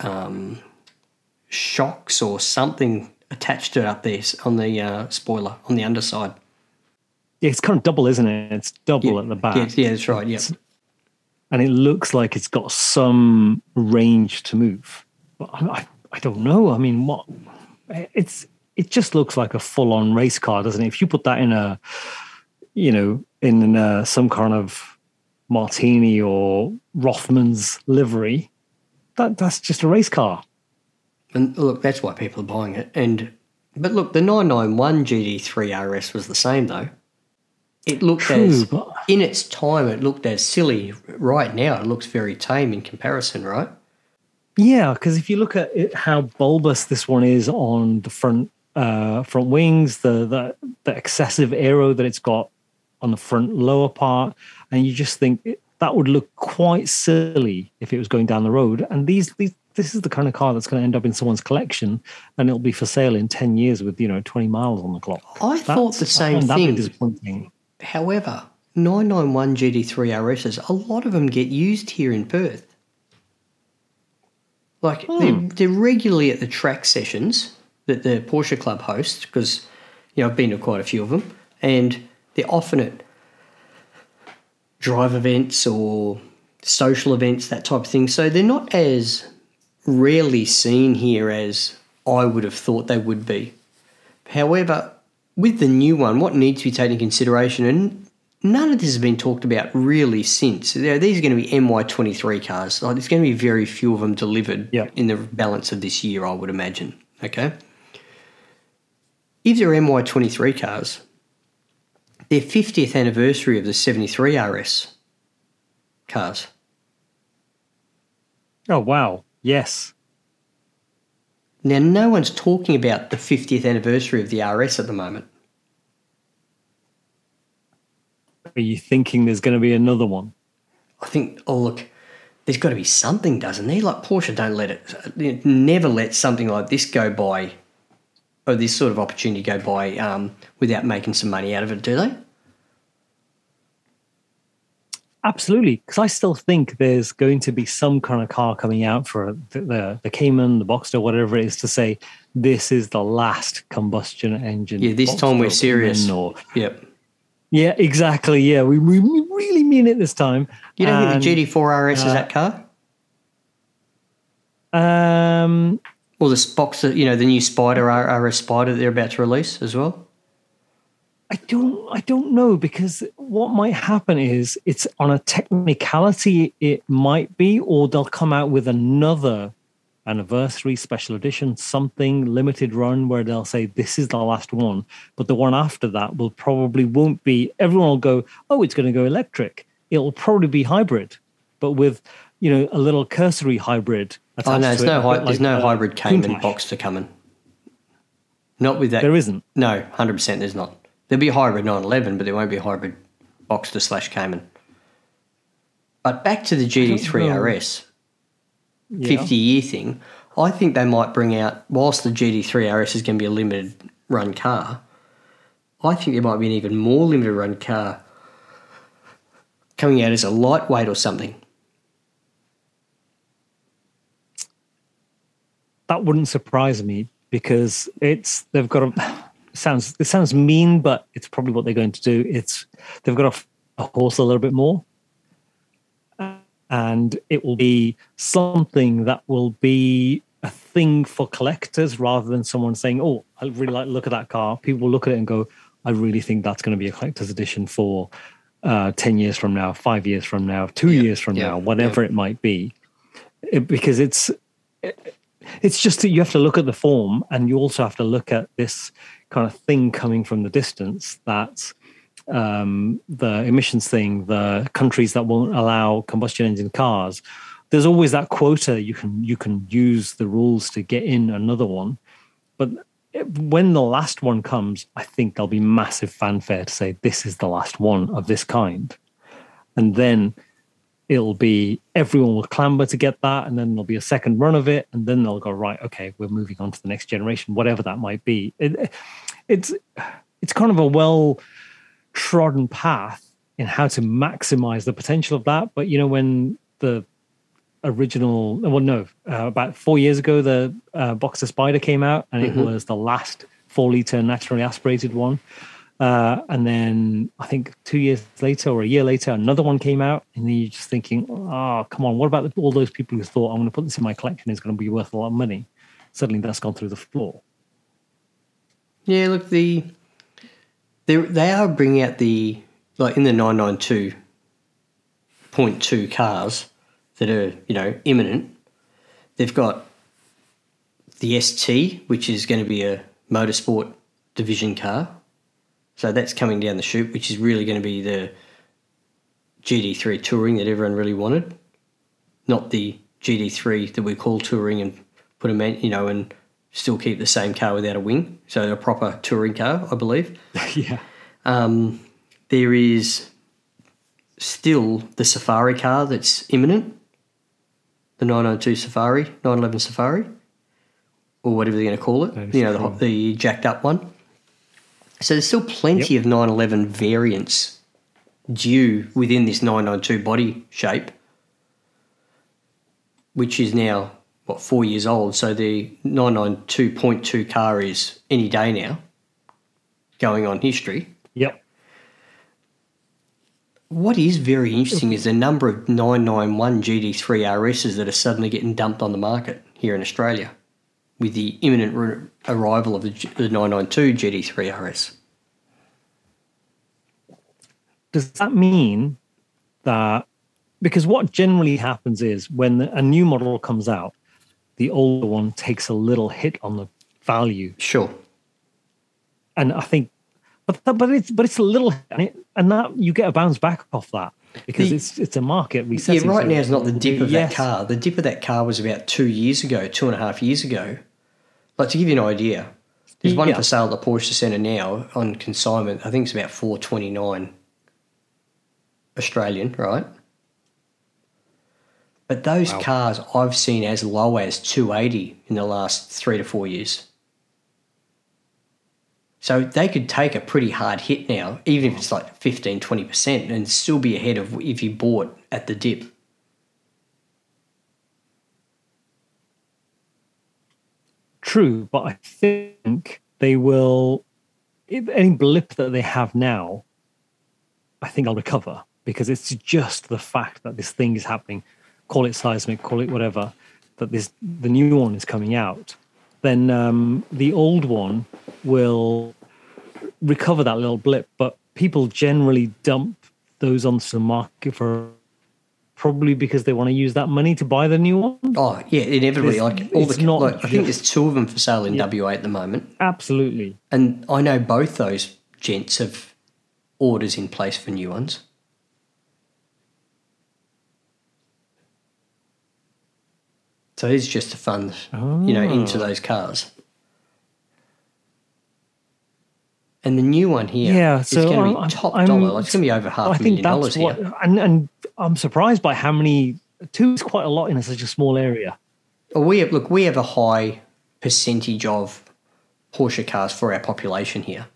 um, shocks or something attached to it up there on the uh, spoiler on the underside. Yeah, it's kind of double, isn't it? It's double at the back. Yeah, yeah, that's right. Yeah. and it looks like it's got some range to move. But I, I, I don't know. I mean, what? It's it just looks like a full on race car, doesn't it? If you put that in a, you know, in uh some kind of Martini or Rothman's livery, that that's just a race car. And look, that's why people are buying it. And but look, the 991 GT3 RS was the same though. It looked True, as but- in its time it looked as silly. Right now it looks very tame in comparison, right? Yeah, because if you look at it, how bulbous this one is on the front uh, front wings, the, the the excessive aero that it's got on the front lower part, and you just think it, that would look quite silly if it was going down the road. And these these this is the kind of car that's going to end up in someone's collection, and it'll be for sale in ten years with you know twenty miles on the clock. I thought the same thing. disappointing. However, 991 GT3 RSs, a lot of them get used here in Perth. Like they're, they're regularly at the track sessions that the Porsche Club hosts because you know I've been to quite a few of them, and they're often at drive events or social events, that type of thing. So they're not as rarely seen here as I would have thought they would be. However, with the new one, what needs to be taken into consideration, and none of this has been talked about really since. These are going to be MY23 cars. Like, there's going to be very few of them delivered Yeah. in the balance of this year, I would imagine. Okay. If they're MY23 cars, their 50th anniversary of the 73 RS cars. Oh wow, yes. Now, no one's talking about the 50th anniversary of the RS at the moment. Are you thinking there's going to be another one? I think, oh, look, there's got to be something, doesn't there? Like Porsche don't let it, it never let something like this go by, or this sort of opportunity go by um, without making some money out of it, do they? Absolutely, because I still think there's going to be some kind of car coming out for the the, the Cayman, the Boxster, whatever it is, to say this is the last combustion engine. Yeah, this time we're serious. Or, Yep. yeah, exactly. Yeah, we, we really mean it this time. You don't And, think the GT4 RS is uh, that car? Um, Or the Boxer, you know, the new Spider R- RS Spider that they're about to release as well? I don't I don't know because what might happen is it's on a technicality it might be or they'll come out with another anniversary special edition something limited run where they'll say this is the last one but the one after that will probably won't be everyone will go oh it's going to go electric it'll probably be hybrid but with you know a little cursory hybrid Oh, no, attached there's it, no, hy- bit there's like, no uh, hybrid Cayman Countach. Boxster coming. Not with that. there isn't No, 100% there's not. There'll be a hybrid 911, but there won't be a hybrid Boxster slash Cayman. But back to the GT3. RS Yeah. 50 year thing, I think they might bring out, whilst the GT3 RS is going to be a limited run car, I think there might be an even more limited run car coming out as a lightweight or something. That wouldn't surprise me because it's they've got a sounds it sounds mean, but it's probably what they're going to do. It's they've got a, a horse a little bit more, and it will be something that will be a thing for collectors rather than someone saying, "Oh, I really like look at that car." People will look at it and go, "I really think that's going to be a collector's edition for uh, ten years from now, five years from now, two Yeah, years from yeah, now, whatever it might be," It- because it's it's just that you have to look at the form and you also have to look at this kind of thing coming from the distance that um, the emissions thing, the countries that won't allow combustion engine cars. There's always that quota you can you can use the rules to get in another one, but when the last one comes, I think there'll be massive fanfare to say this is the last one of this kind, and then it'll be everyone will clamber to get that and then there'll be a second run of it and then they'll go right okay we're moving on to the next generation whatever that might be. It, it's it's kind of a well trodden path in how to maximize the potential of that but you know when the original well no uh, about four years ago the uh, boxer spider came out and it was the last four liter naturally aspirated one uh, and then I think two years later or a year later, another one came out, and then you're just thinking, "Oh, come on! What about all those people who thought I'm going to put this in my collection? It's going to be worth a lot of money." Suddenly, that's gone through the floor. Yeah, look, the they are bringing out the like in the nine nine two point two cars that are you know imminent. They've got the ST, which is going to be a motorsport division car, so that's coming down the chute, which is really going to be the GT3 touring that everyone really wanted, not the GT3 that we call touring and put them in, you know, and still keep the same car without a wing. So a proper touring car, I believe. yeah. Um, there is still the Safari car that's imminent, the 992 Safari, 911 Safari, or whatever they're going to call it. You know, the, the jacked up one. So there's still plenty of 911 variants due within this 992 body shape, which is now what four years old. So the 992.2 car is any day now, going on history. Yep. What is very interesting is the number of 991 GT3 RSs that are suddenly getting dumped on the market here in Australia with the imminent re- arrival of the, G- the 992 GT3 RS. Does that mean that because what generally happens is when a new model comes out, the older one takes a little hit on the value, Sure. and I think, but but it's but it's a little, and, it, and that you get a bounce back off that because The- it's it's a market resetting. Yeah, right so now is not the dip of yes. that car. The dip of that car was about two years ago, two and a half years ago. Like to give you an idea, there's one Yeah. for sale at the Porsche Centre now on consignment. I think it's about four twenty nine Australian, right? But those Wow. cars I've seen as low as two eighty in the last three to four years. So they could take a pretty hard hit now, even if it's like 15, 20%, and still be ahead of if you bought at the dip. True, but I think they will. If any blip that they have now, I think I'll recover because it's just the fact that this thing is happening. Call it seismic, call it whatever. That this the new one is coming out, then um, the old one will recover that little blip. But people generally dump those onto the market for probably because they want to use that money to buy the new one. Oh yeah, inevitably. It's- Like all the, not like, I think there's two of them for sale in Yeah. WA at the moment, Absolutely. and I know both those gents have orders in place for new ones. So it's just to fund, you know, into Oh. those cars. And the new one here Yeah, is so going to be top I'm- dollar. Like, it's going to be over half I a million that's dollars what, here. and and I'm surprised by how many. Two is quite a lot in such a small area. Well, we have, look, we have a high percentage of Porsche cars for our population here.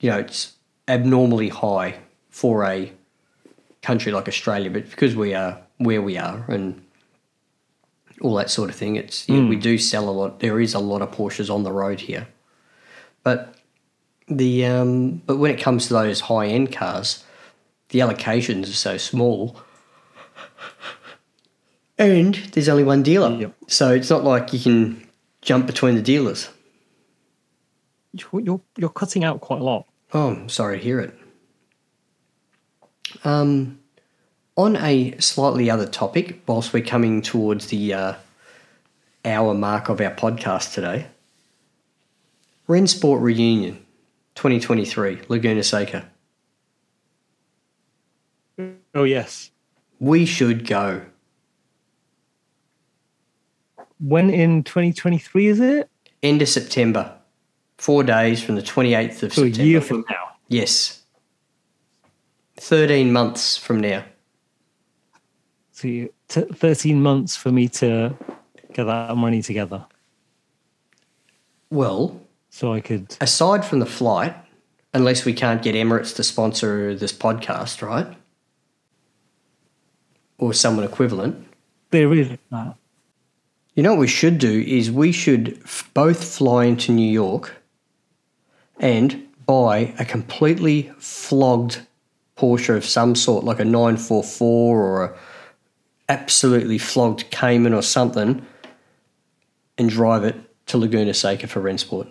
You know, it's abnormally high for a country like Australia, but because we are where we are and all that sort of thing, it's yeah, hmm. we do sell a lot. There is a lot of Porsches on the road here, but the um, but when it comes to those high end cars, the allocations are so small. And there's only one dealer. Yep. So it's not like you can jump between the dealers. You're you're, cutting out quite a lot. Oh, I'm sorry to hear it. Um, on a slightly other topic, whilst we're coming towards the uh, hour mark of our podcast today, Rennsport Reunion 2023, Laguna Seca. Oh yes. We should go. When in 2023 is it? End of September. Four days from the 28th of So a September. year from now. Yes. 13 months from now. So you, t- 13 months for me to get that money together, Well, so I could. aside from the flight, unless we can't get Emirates to sponsor this podcast, right? Or someone equivalent. There is that. You know what we should do is we should f- both fly into New York and buy a completely flogged Porsche of some sort, like a 944 or a absolutely flogged Cayman or something, and drive it to Laguna Seca for Rennsport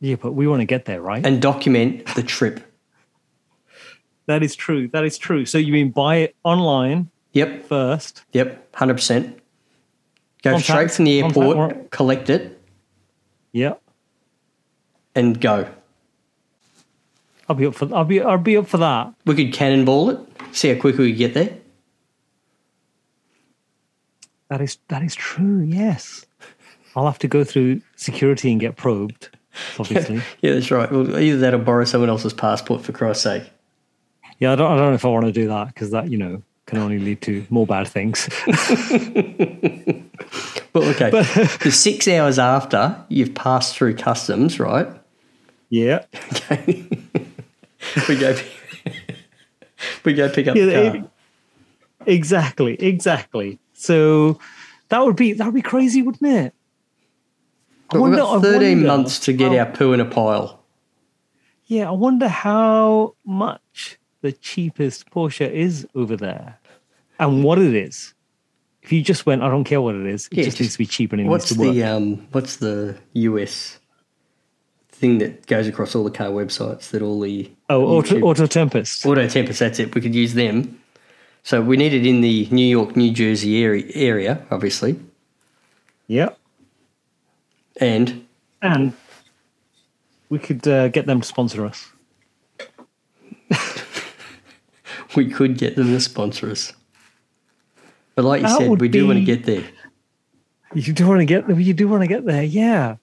Yeah, but we want to get there, right? and document the trip. that is true. That is true. So you mean buy it online Yep, first? Yep, hundred percent. Go Contact- straight from the airport, collect it, Yep. and go. I'll be up for. I'll be. I'll be up for that. We could cannonball it. See how quick we get there. That is that is true. Yes, I'll have to go through security and get probed. Obviously, Yeah, that's right. Well, either that or borrow someone else's passport for Christ's sake. yeah. I don't. I don't know if I want to do that because that you know can only lead to more bad things. Well, okay. the six hours after you've passed through customs, right? yeah. Okay. we go. we go pick up Yeah, the car. exactly. Exactly. So that would be that would be crazy, wouldn't it? But we've wonder- got 13 wonder months to get how- our poo in a pile. Yeah, I wonder how much the cheapest Porsche is over there, and what it is. If you just went, I don't care what it is. It Yeah, just needs to be cheap and it What's needs to work. the um? What's the US thing that goes across all the car websites that all the oh, Auto, YouTube- Auto Tempest. Auto Tempest, that's it. We could use them. So we need it in the New York, New Jersey area, area obviously. Yeah, And and we could uh, get them to sponsor us. we could get them to sponsor us. But like you That said, we do want to get there. You do want to get there. You do want to get there, yeah.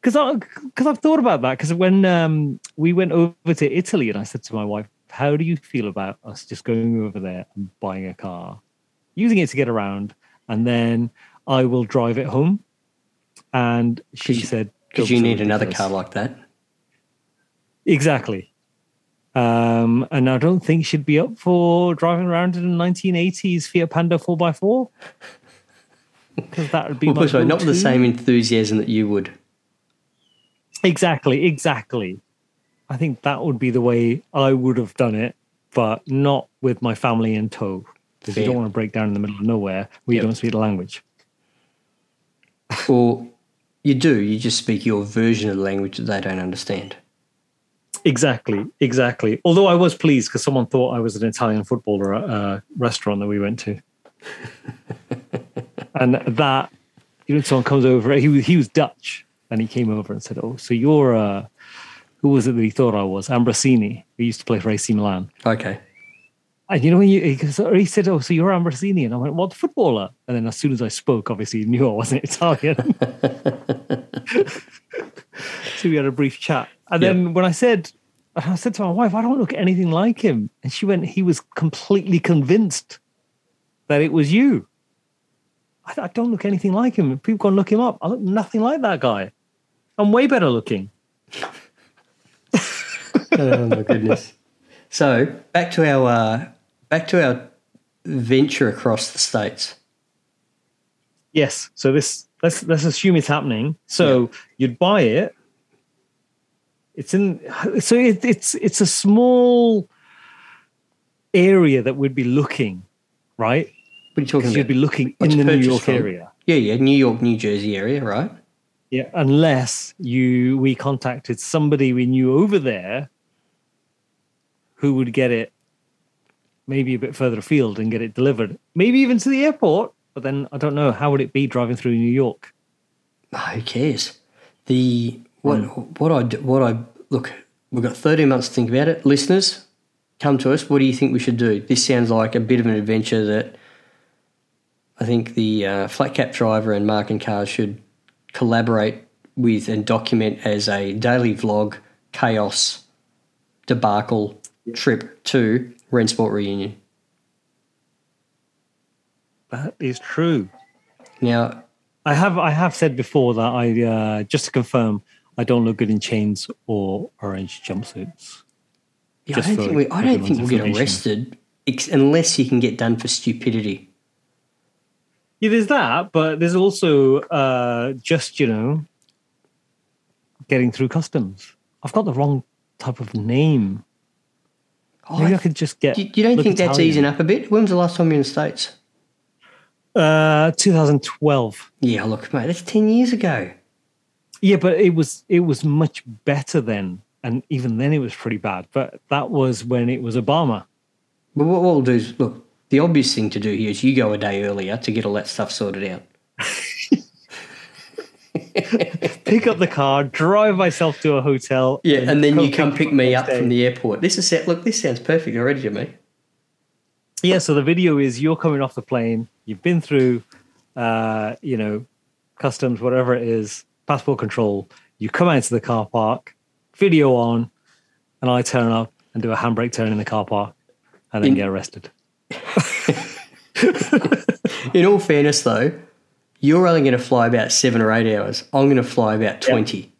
Because I because I've thought about that. Because when um, we went over to Italy, and I said to my wife, "How do you feel about us just going over there and buying a car, using it to get around, and then I will drive it home?" And she said, Because you need another car like that. Exactly. Um, and I don't think she'd be up for driving around in a 1980s Fiat Panda 4x4. Because that would be Well, sorry, not with the same enthusiasm that you would. Exactly, exactly. I think that would be the way I would have done it, but not with my family in tow. Because you don't want to break down in the middle of nowhere where Yep. you don't speak the language. Or you do, you just speak your version of the language that they don't understand. Exactly, exactly. Although I was pleased because someone thought I was an Italian footballer at a restaurant that we went to. and that, you know, someone comes over, he was, he was Dutch, and he came over and said, Oh, so you're, uh, who was it that he thought I was? Ambrosini, who used to play for AC Milan. Okay. And you know, when you, he, he said, Oh, so you're Ambrosini? And I went, What, footballer? And then as soon as I spoke, obviously he knew I wasn't Italian. so we had a brief chat. And Yeah. then when I said, I said to my wife, I don't look anything like him. And she went, He was completely convinced that it was you. I, I don't look anything like him. People go and look him up. I look nothing like that guy. I'm way better looking. oh my goodness. So back to our uh, back to our venture across the states. Yes. So this let's let's assume it's happening. So you'd buy it. It's in so it, it's it's a small area that we'd be looking, right? What are you talking Because about? you'd be looking What's in the New York from? area. Yeah, yeah, New York, New Jersey area, right? Yeah, unless you we contacted somebody we knew over there who would get it maybe a bit further afield and get it delivered, maybe even to the airport. But then I don't know how would it be driving through New York. Oh, who cares? The what what I what I look. We've got thirteen months to think about it. Listeners, come to us. What do you think we should do? This sounds like a bit of an adventure that I think the uh, flat cap driver and Mark and Cars should collaborate with and document as a daily vlog chaos debacle trip to Rennsport reunion. That is true. Now, I have I have said before that I uh, just to confirm I don't look good in chains or orange jumpsuits. yeah, I don't think we, I don't think we'll get arrested ex- unless you can get done for stupidity. Yeah, there's that, but there's also uh, just you know getting through customs. I've got the wrong type of name. Oh, Maybe I could just get. You, you don't think that's Italian. easing up a bit? When was the last time you were in the States? Uh, 2012. Yeah, look, mate, that's 10 years ago. Yeah, but it was it was much better then, and even then it was pretty bad. But that was when it was Obama. But what we'll do is, look, the obvious thing to do here is you go a day earlier to get all that stuff sorted out. Pick up the car, drive myself to a hotel. Yeah, and then you come pick me up day. from the airport. This is set. Look, this sounds perfect already to me. Yeah, so the video is you're coming off the plane, you've been through uh, you know, customs, whatever it is, passport control. You come out to the car park, video on, and I turn up and do a handbrake turn in the car park, and then In- get arrested. In all fairness, though, you're only going to fly about seven or eight hours. I'm going to fly about 20.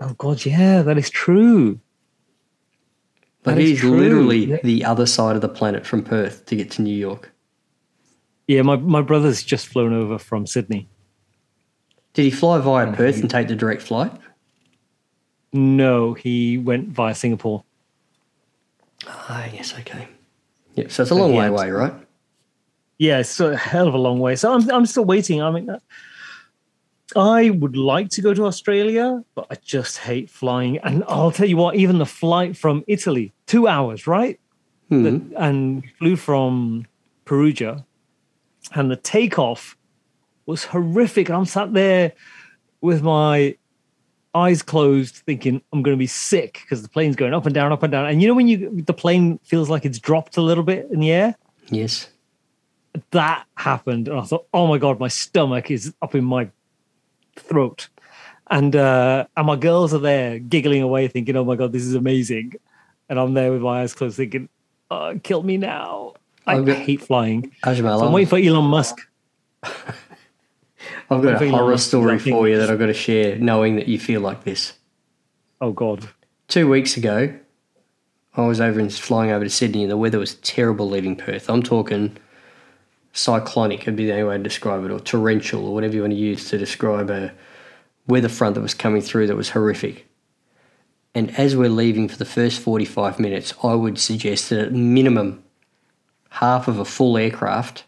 Oh God, yeah, that is true. But it is true. literally Yeah. the other side of the planet from Perth to get to New York. Yeah, my, my brother's just flown over from Sydney. Did he fly via Perth and take the direct flight? No, he went via Singapore. Ah, yes, okay. Yeah, so it's a long he way away, right? Yeah, it's a hell of a long way. So I'm I'm still waiting. I mean, I would like to go to Australia, but I just hate flying. And I'll tell you what, even the flight from Italy, two hours, right? Hmm. The- and flew from Perugia, and the takeoff was horrific. And I'm sat there with my eyes closed, thinking I'm going to be sick because the plane's going up and down, up and down. And you know when you the plane feels like it's dropped a little bit in the air Yes. That happened and i thought oh my god my stomach is up in my throat. And uh and my girls are there giggling away thinking oh my god this is amazing. And i'm there with my eyes closed thinking oh, kill me now. I I've got- hate flying. So i'm waiting for elon musk. I've got a horror Elon Musk. is story for you that I've got to share, knowing that you feel like this. oh god. Two weeks ago, I was over and flying over to Sydney, and the weather was terrible leaving Perth. I'm talking cyclonic, would be the only way to describe it, or torrential, or whatever you want to use to describe a weather front that was coming through that was horrific. And as we're leaving for the first 45 minutes, I would suggest that at minimum half of a full aircraft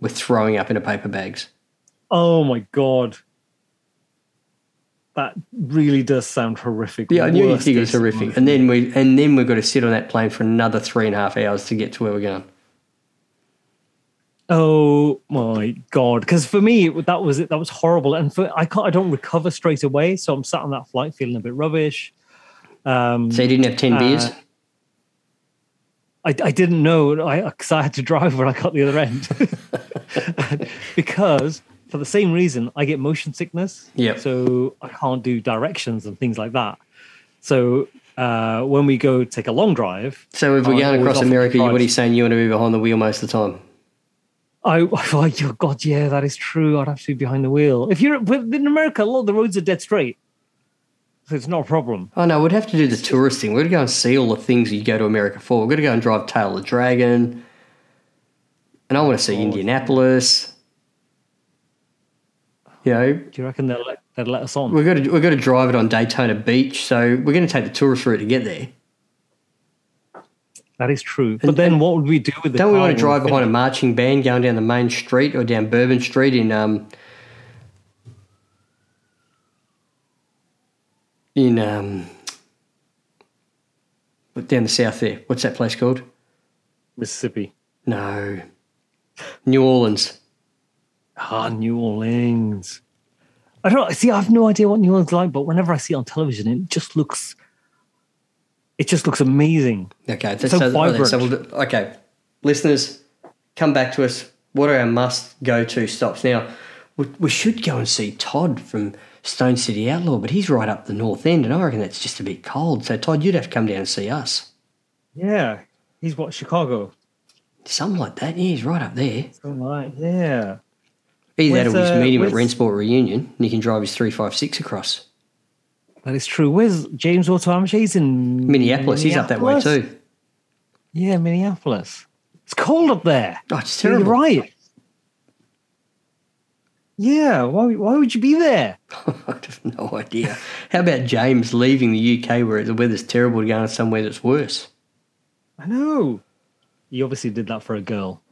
were throwing up into paper bags. oh my god that really does sound horrific Yeah, I knew you think it was horrific. And then we and then we've got to sit on that plane for another three and a half hours to get to where we're going. Oh my god! Because for me, that was it. That was horrible, and for I can't. I don't recover straight away, so I'm sat on that flight feeling a bit rubbish. Um, So you didn't have ten Uh, beers? I, I didn't know I because I had to drive when I got the other end, because for the same reason I get motion sickness. Yep. So I can't do directions and things like that. So uh, when we go take a long drive, So if we're going across America, you, what are you saying? You want to be behind the wheel most of the time? I, oh your God, yeah, that is true. I'd have to be behind the wheel. If you're in America, a lot of the roads are dead straight, so it's not a problem. Oh no, we'd have to do the tourist thing. We're gonna go and see all the things you go to America for. We're gonna go and drive Tail of the Dragon. And I want to see Indianapolis. You know, Do you reckon they'll let, they'll let us on? we've got to we've got to drive it on Daytona Beach, so we're going to take the tourist route to get there. That is true. But then what would we do with the Don't we want to drive behind a marching band going down the main street or down Bourbon Street in um in um but down the south there? What's that place called? Mississippi? No, New Orleans. Ah, New Orleans. I don't know. see. I have no idea what New Orleans is like, but whenever I see it on television, it just looks. It just looks amazing. Okay, so, So so, vibrant. so we'll do- okay, listeners, come back to us. What are our must go to stops now? We, we should go and see Todd from Stone City Outlaw, but he's right up the north end, and I reckon that's just a bit cold. So Todd, you'd have to come down and see us. Yeah, he's what Chicago. Something like that. Yeah, he's right up there. Something like yeah. Either that or Where's, we just uh, meet him at Rennsport Reunion, and he can drive his three five six across. That is true. Where's James Auto Amateur? He's in Minneapolis, he's up that way too. Yeah, Minneapolis. It's cold up there. Oh, it's terrible. You're right. Yeah, why, why would you be there? I have no idea. How about James leaving the UK where the weather's terrible to go somewhere that's worse? I know. He obviously did that for a girl.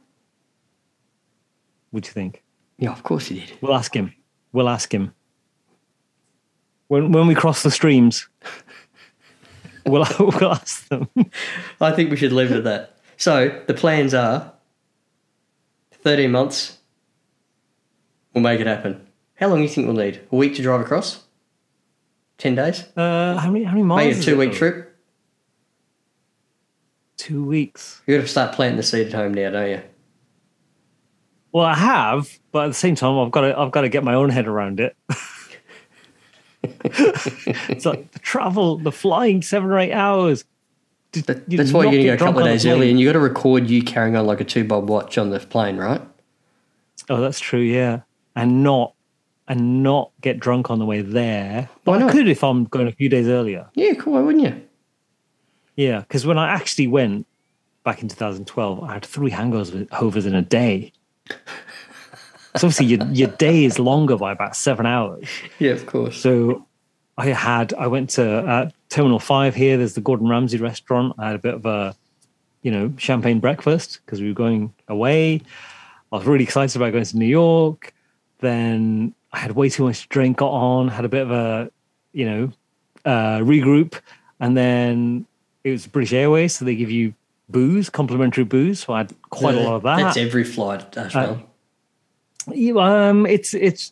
What do you think? Yeah, of course he did. We'll ask him. We'll ask him. When when we cross the streams, we'll we'll ask them. I think we should leave it at that. So the plans are 13 months. We'll make it happen. How long do you think we'll need? A week to drive across? 10 days? Uh, how many how many miles? Maybe a two week trip? Two weeks. you got to start planting the seed at home now, don't you? Well, I have, but at the same time, I've got to I've got to get my own head around it. it's like the travel, the flying seven or eight hours. Did- That, that's why you're going to go a couple of drunk on the days early, and you got to record you carrying on like a two bob watch on the plane, right? Oh, that's true. Yeah, and not and not get drunk on the way there. But Why I not? could if I'm going a few days earlier. Yeah, cool. Why wouldn't you? Yeah, because when I actually went back in 2012, I had three hangovers hovers in a day. So obviously your, your day is longer by about seven hours. Yeah, of course. So I had I went to uh, Terminal Five here. There's the Gordon Ramsay restaurant. I had a bit of a you know champagne breakfast because we were going away. I was really excited about going to New York. Then I had way too much to drink. Got on, had a bit of a you know uh, regroup, and then it was British Airways, so they give you booze, complimentary booze. So I had quite a lot of that. That's every flight as well. Um, it's it's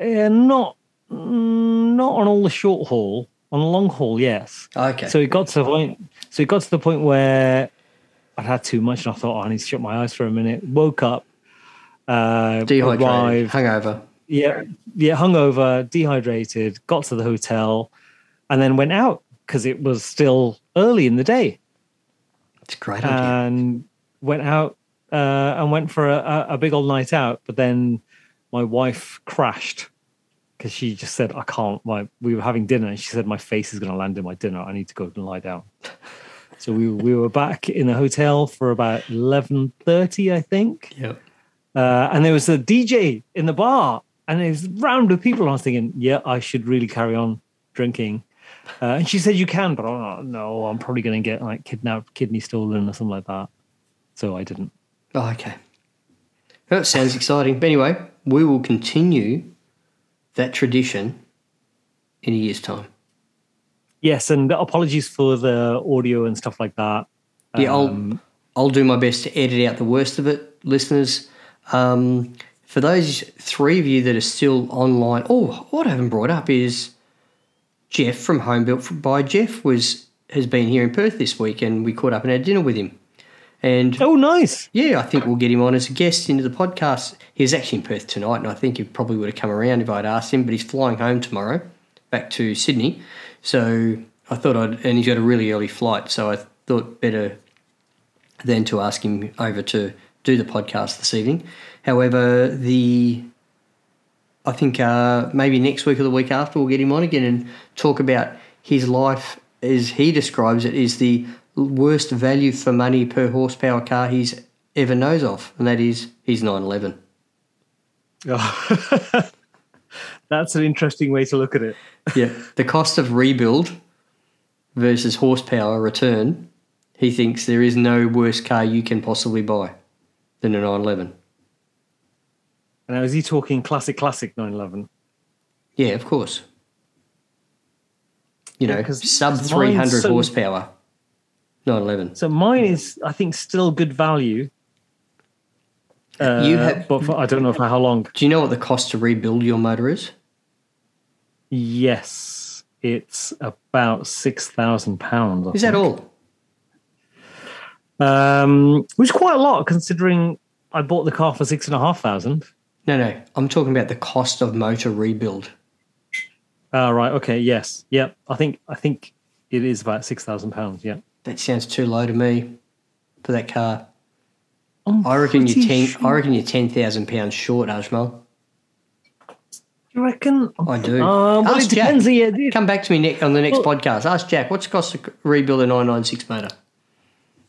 uh, not not on all the short haul. On the long haul, yes. okay. So it got to the point. So it got to the point where I'd had too much, and I thought, oh, I need to shut my eyes for a minute. Woke up, uh, Dehydrated, arrived, hungover. yeah, yeah, hungover, dehydrated. Got to the hotel, and then went out because it was still early in the day It's a great idea. and went out uh, and went for a, a- big old night out. But then my wife crashed because she just said, "I can't." My we were having dinner, and she said, "My face is going to land in my dinner. I need to go and lie down." so we we were back in the hotel for about eleven thirty, I think, yep. uh, and there was a DJ in the bar, and it was round of people. And I was thinking, "Yeah, I should really carry on drinking." Uh, and she said, "You can," but oh, no, I'm probably going to get like kidnapped, kidney stolen, or something like that. So I didn't. Oh, okay. That sounds exciting. But anyway, we will continue that tradition in a year's time. Yes, and apologies for the audio and stuff like that. Yeah, Um, I'll I'll do my best to edit out the worst of it, listeners. Um, for those three of you that are still online, oh, what I haven't brought up is Jeff from Home Built by Jeff was has been here in Perth this week, and we caught up and had dinner with him. And Oh, nice. yeah, I think we'll get him on as a guest into the podcast. He's actually in Perth tonight, and I think he probably would have come around if I'd asked him, but he's flying home tomorrow back to Sydney. So I thought I'd, and he's got a really early flight, so I thought better than to ask him over to do the podcast this evening. However, the I think uh, maybe next week or the week after we'll get him on again and talk about his life as he describes it is the worst value for money per horsepower car he's ever knows of, and that is his 911. Oh. That's an interesting way to look at it. Yeah, the cost of rebuild versus horsepower return. He thinks there is no worse car you can possibly buy than a 911. Now, is he talking classic, classic 911? Yeah, of course. You know, sub mine's 300 so- horsepower 911. So mine is, I think, still good value. Uh, You have- but for, I don't know for how long. Do you know what the cost to rebuild your motor is? Yes, it's about six thousand pounds. Is that all? Um, which is quite a lot considering I bought the car for six and a half thousand. No, no. I'm talking about the cost of motor rebuild. Uh, right. Okay. Yes. Yep. I think I think it is about six thousand pounds. Yeah. That sounds too low to me for that car. I'm I reckon you're ten. sure- I reckon you're ten thousand pounds short, Ajmal. You reckon? I do. Uh, well, Ask it depends. Jack. Come back to me ne- on the next Well- podcast. Ask Jack what's the cost to rebuild a nine nine six motor.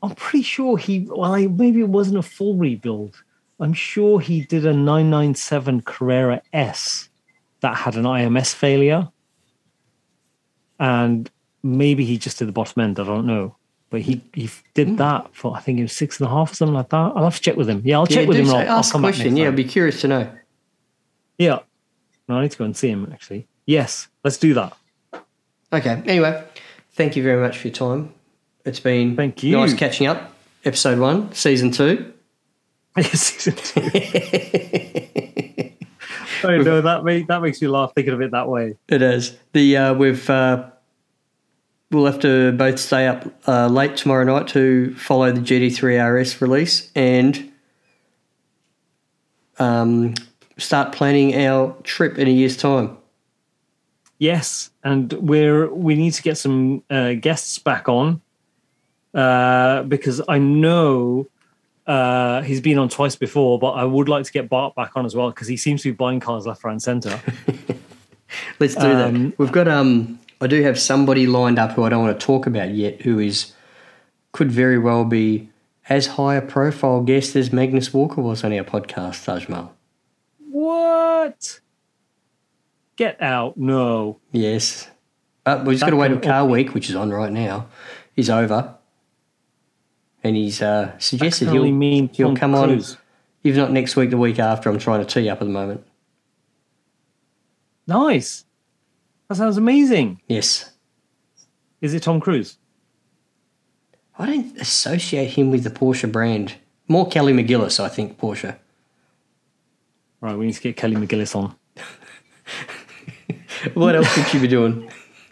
I'm pretty sure he. Well, I, maybe it wasn't a full rebuild. I'm sure he did a 997 Carrera S that had an IMS failure, and maybe he just did the bottom end. I don't know, but he he did Hmm. that for I think it was six and a half or something like that. I'll have to check with him. Yeah, I'll check with him. so. I'll, I'll Ask a come back question. Yeah. I'd be curious to know. Yeah. No, I need to go and see him actually. Yes, let's do that. Okay. Anyway, thank you very much for your time. It's been Thank you. nice catching up. Episode one, season two. Season two. I know that make, that makes me laugh thinking of it that way. It is. The uh, we've uh, we'll have to both stay up uh, late tomorrow night to follow the GT3 RS release, and um, start planning our trip in a year's time. Yes, and we're we need to get some uh, guests back on uh, because I know uh, he's been on twice before, but I would like to get Bart back on as well because he seems to be buying cars left, right, and centre. Let's do Um, that. We've got um I do have somebody lined up who I don't want to talk about yet who is could very well be as high a profile guest as Magnus Walker was on our podcast, Ajmal. what? Get out! No. Yes. But we've just got to wait till Car Week, which is on right now, is over. And he's uh, suggested he'll, mean he'll Tom come on, if not next week, the week after. I'm trying to tee up at the moment. Nice. That sounds amazing. Yes. Is it Tom Cruise? I don't associate him with the Porsche brand. More Kelly McGillis, I think, Porsche. Right, we need to get Kelly McGillis on. What else could you be doing?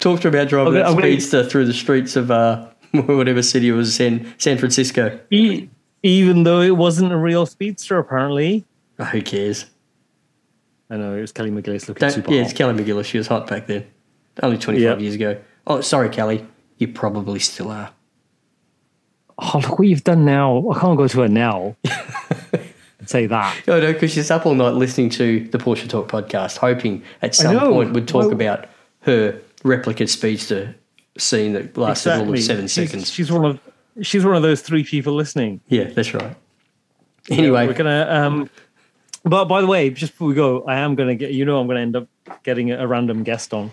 Talk to her about driving Okay, I'm gonna- speedster through the streets of uh, whatever city it was, San, San Francisco. E- even though it wasn't a real speedster, apparently. Oh, who cares? I know it was Kelly McGillis looking Don't, super yeah, hot. it's Kelly McGillis. She was hot back then. Only 25 Yeah. years ago. Oh, sorry, Kelly. You probably still are. Oh, look what you've done now. I can't go to her now say that. Oh, no, because she's up all night listening to the Porsche Talk podcast, hoping at some point we'd talk Well- about her replica speedster scene that lasted all of seven she's, seconds. She's one of she's one of those three people listening. Yeah, that's right. Anyway, We're gonna um but by the way, just before we go, I am gonna get you know I'm gonna end up getting a, a random guest on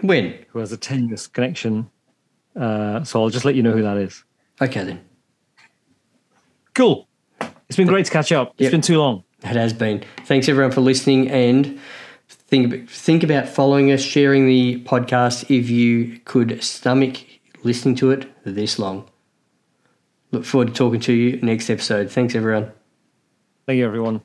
when? who has a tenuous connection. Uh, so I'll just let you know who that is. Okay, then. Cool. It's been great to catch up. It's Yep. been too long. It has been. Thanks everyone for listening and think think about following us, sharing the podcast if you could stomach listening to it this long. Look forward to talking to you next episode. Thanks everyone. Thank you, everyone.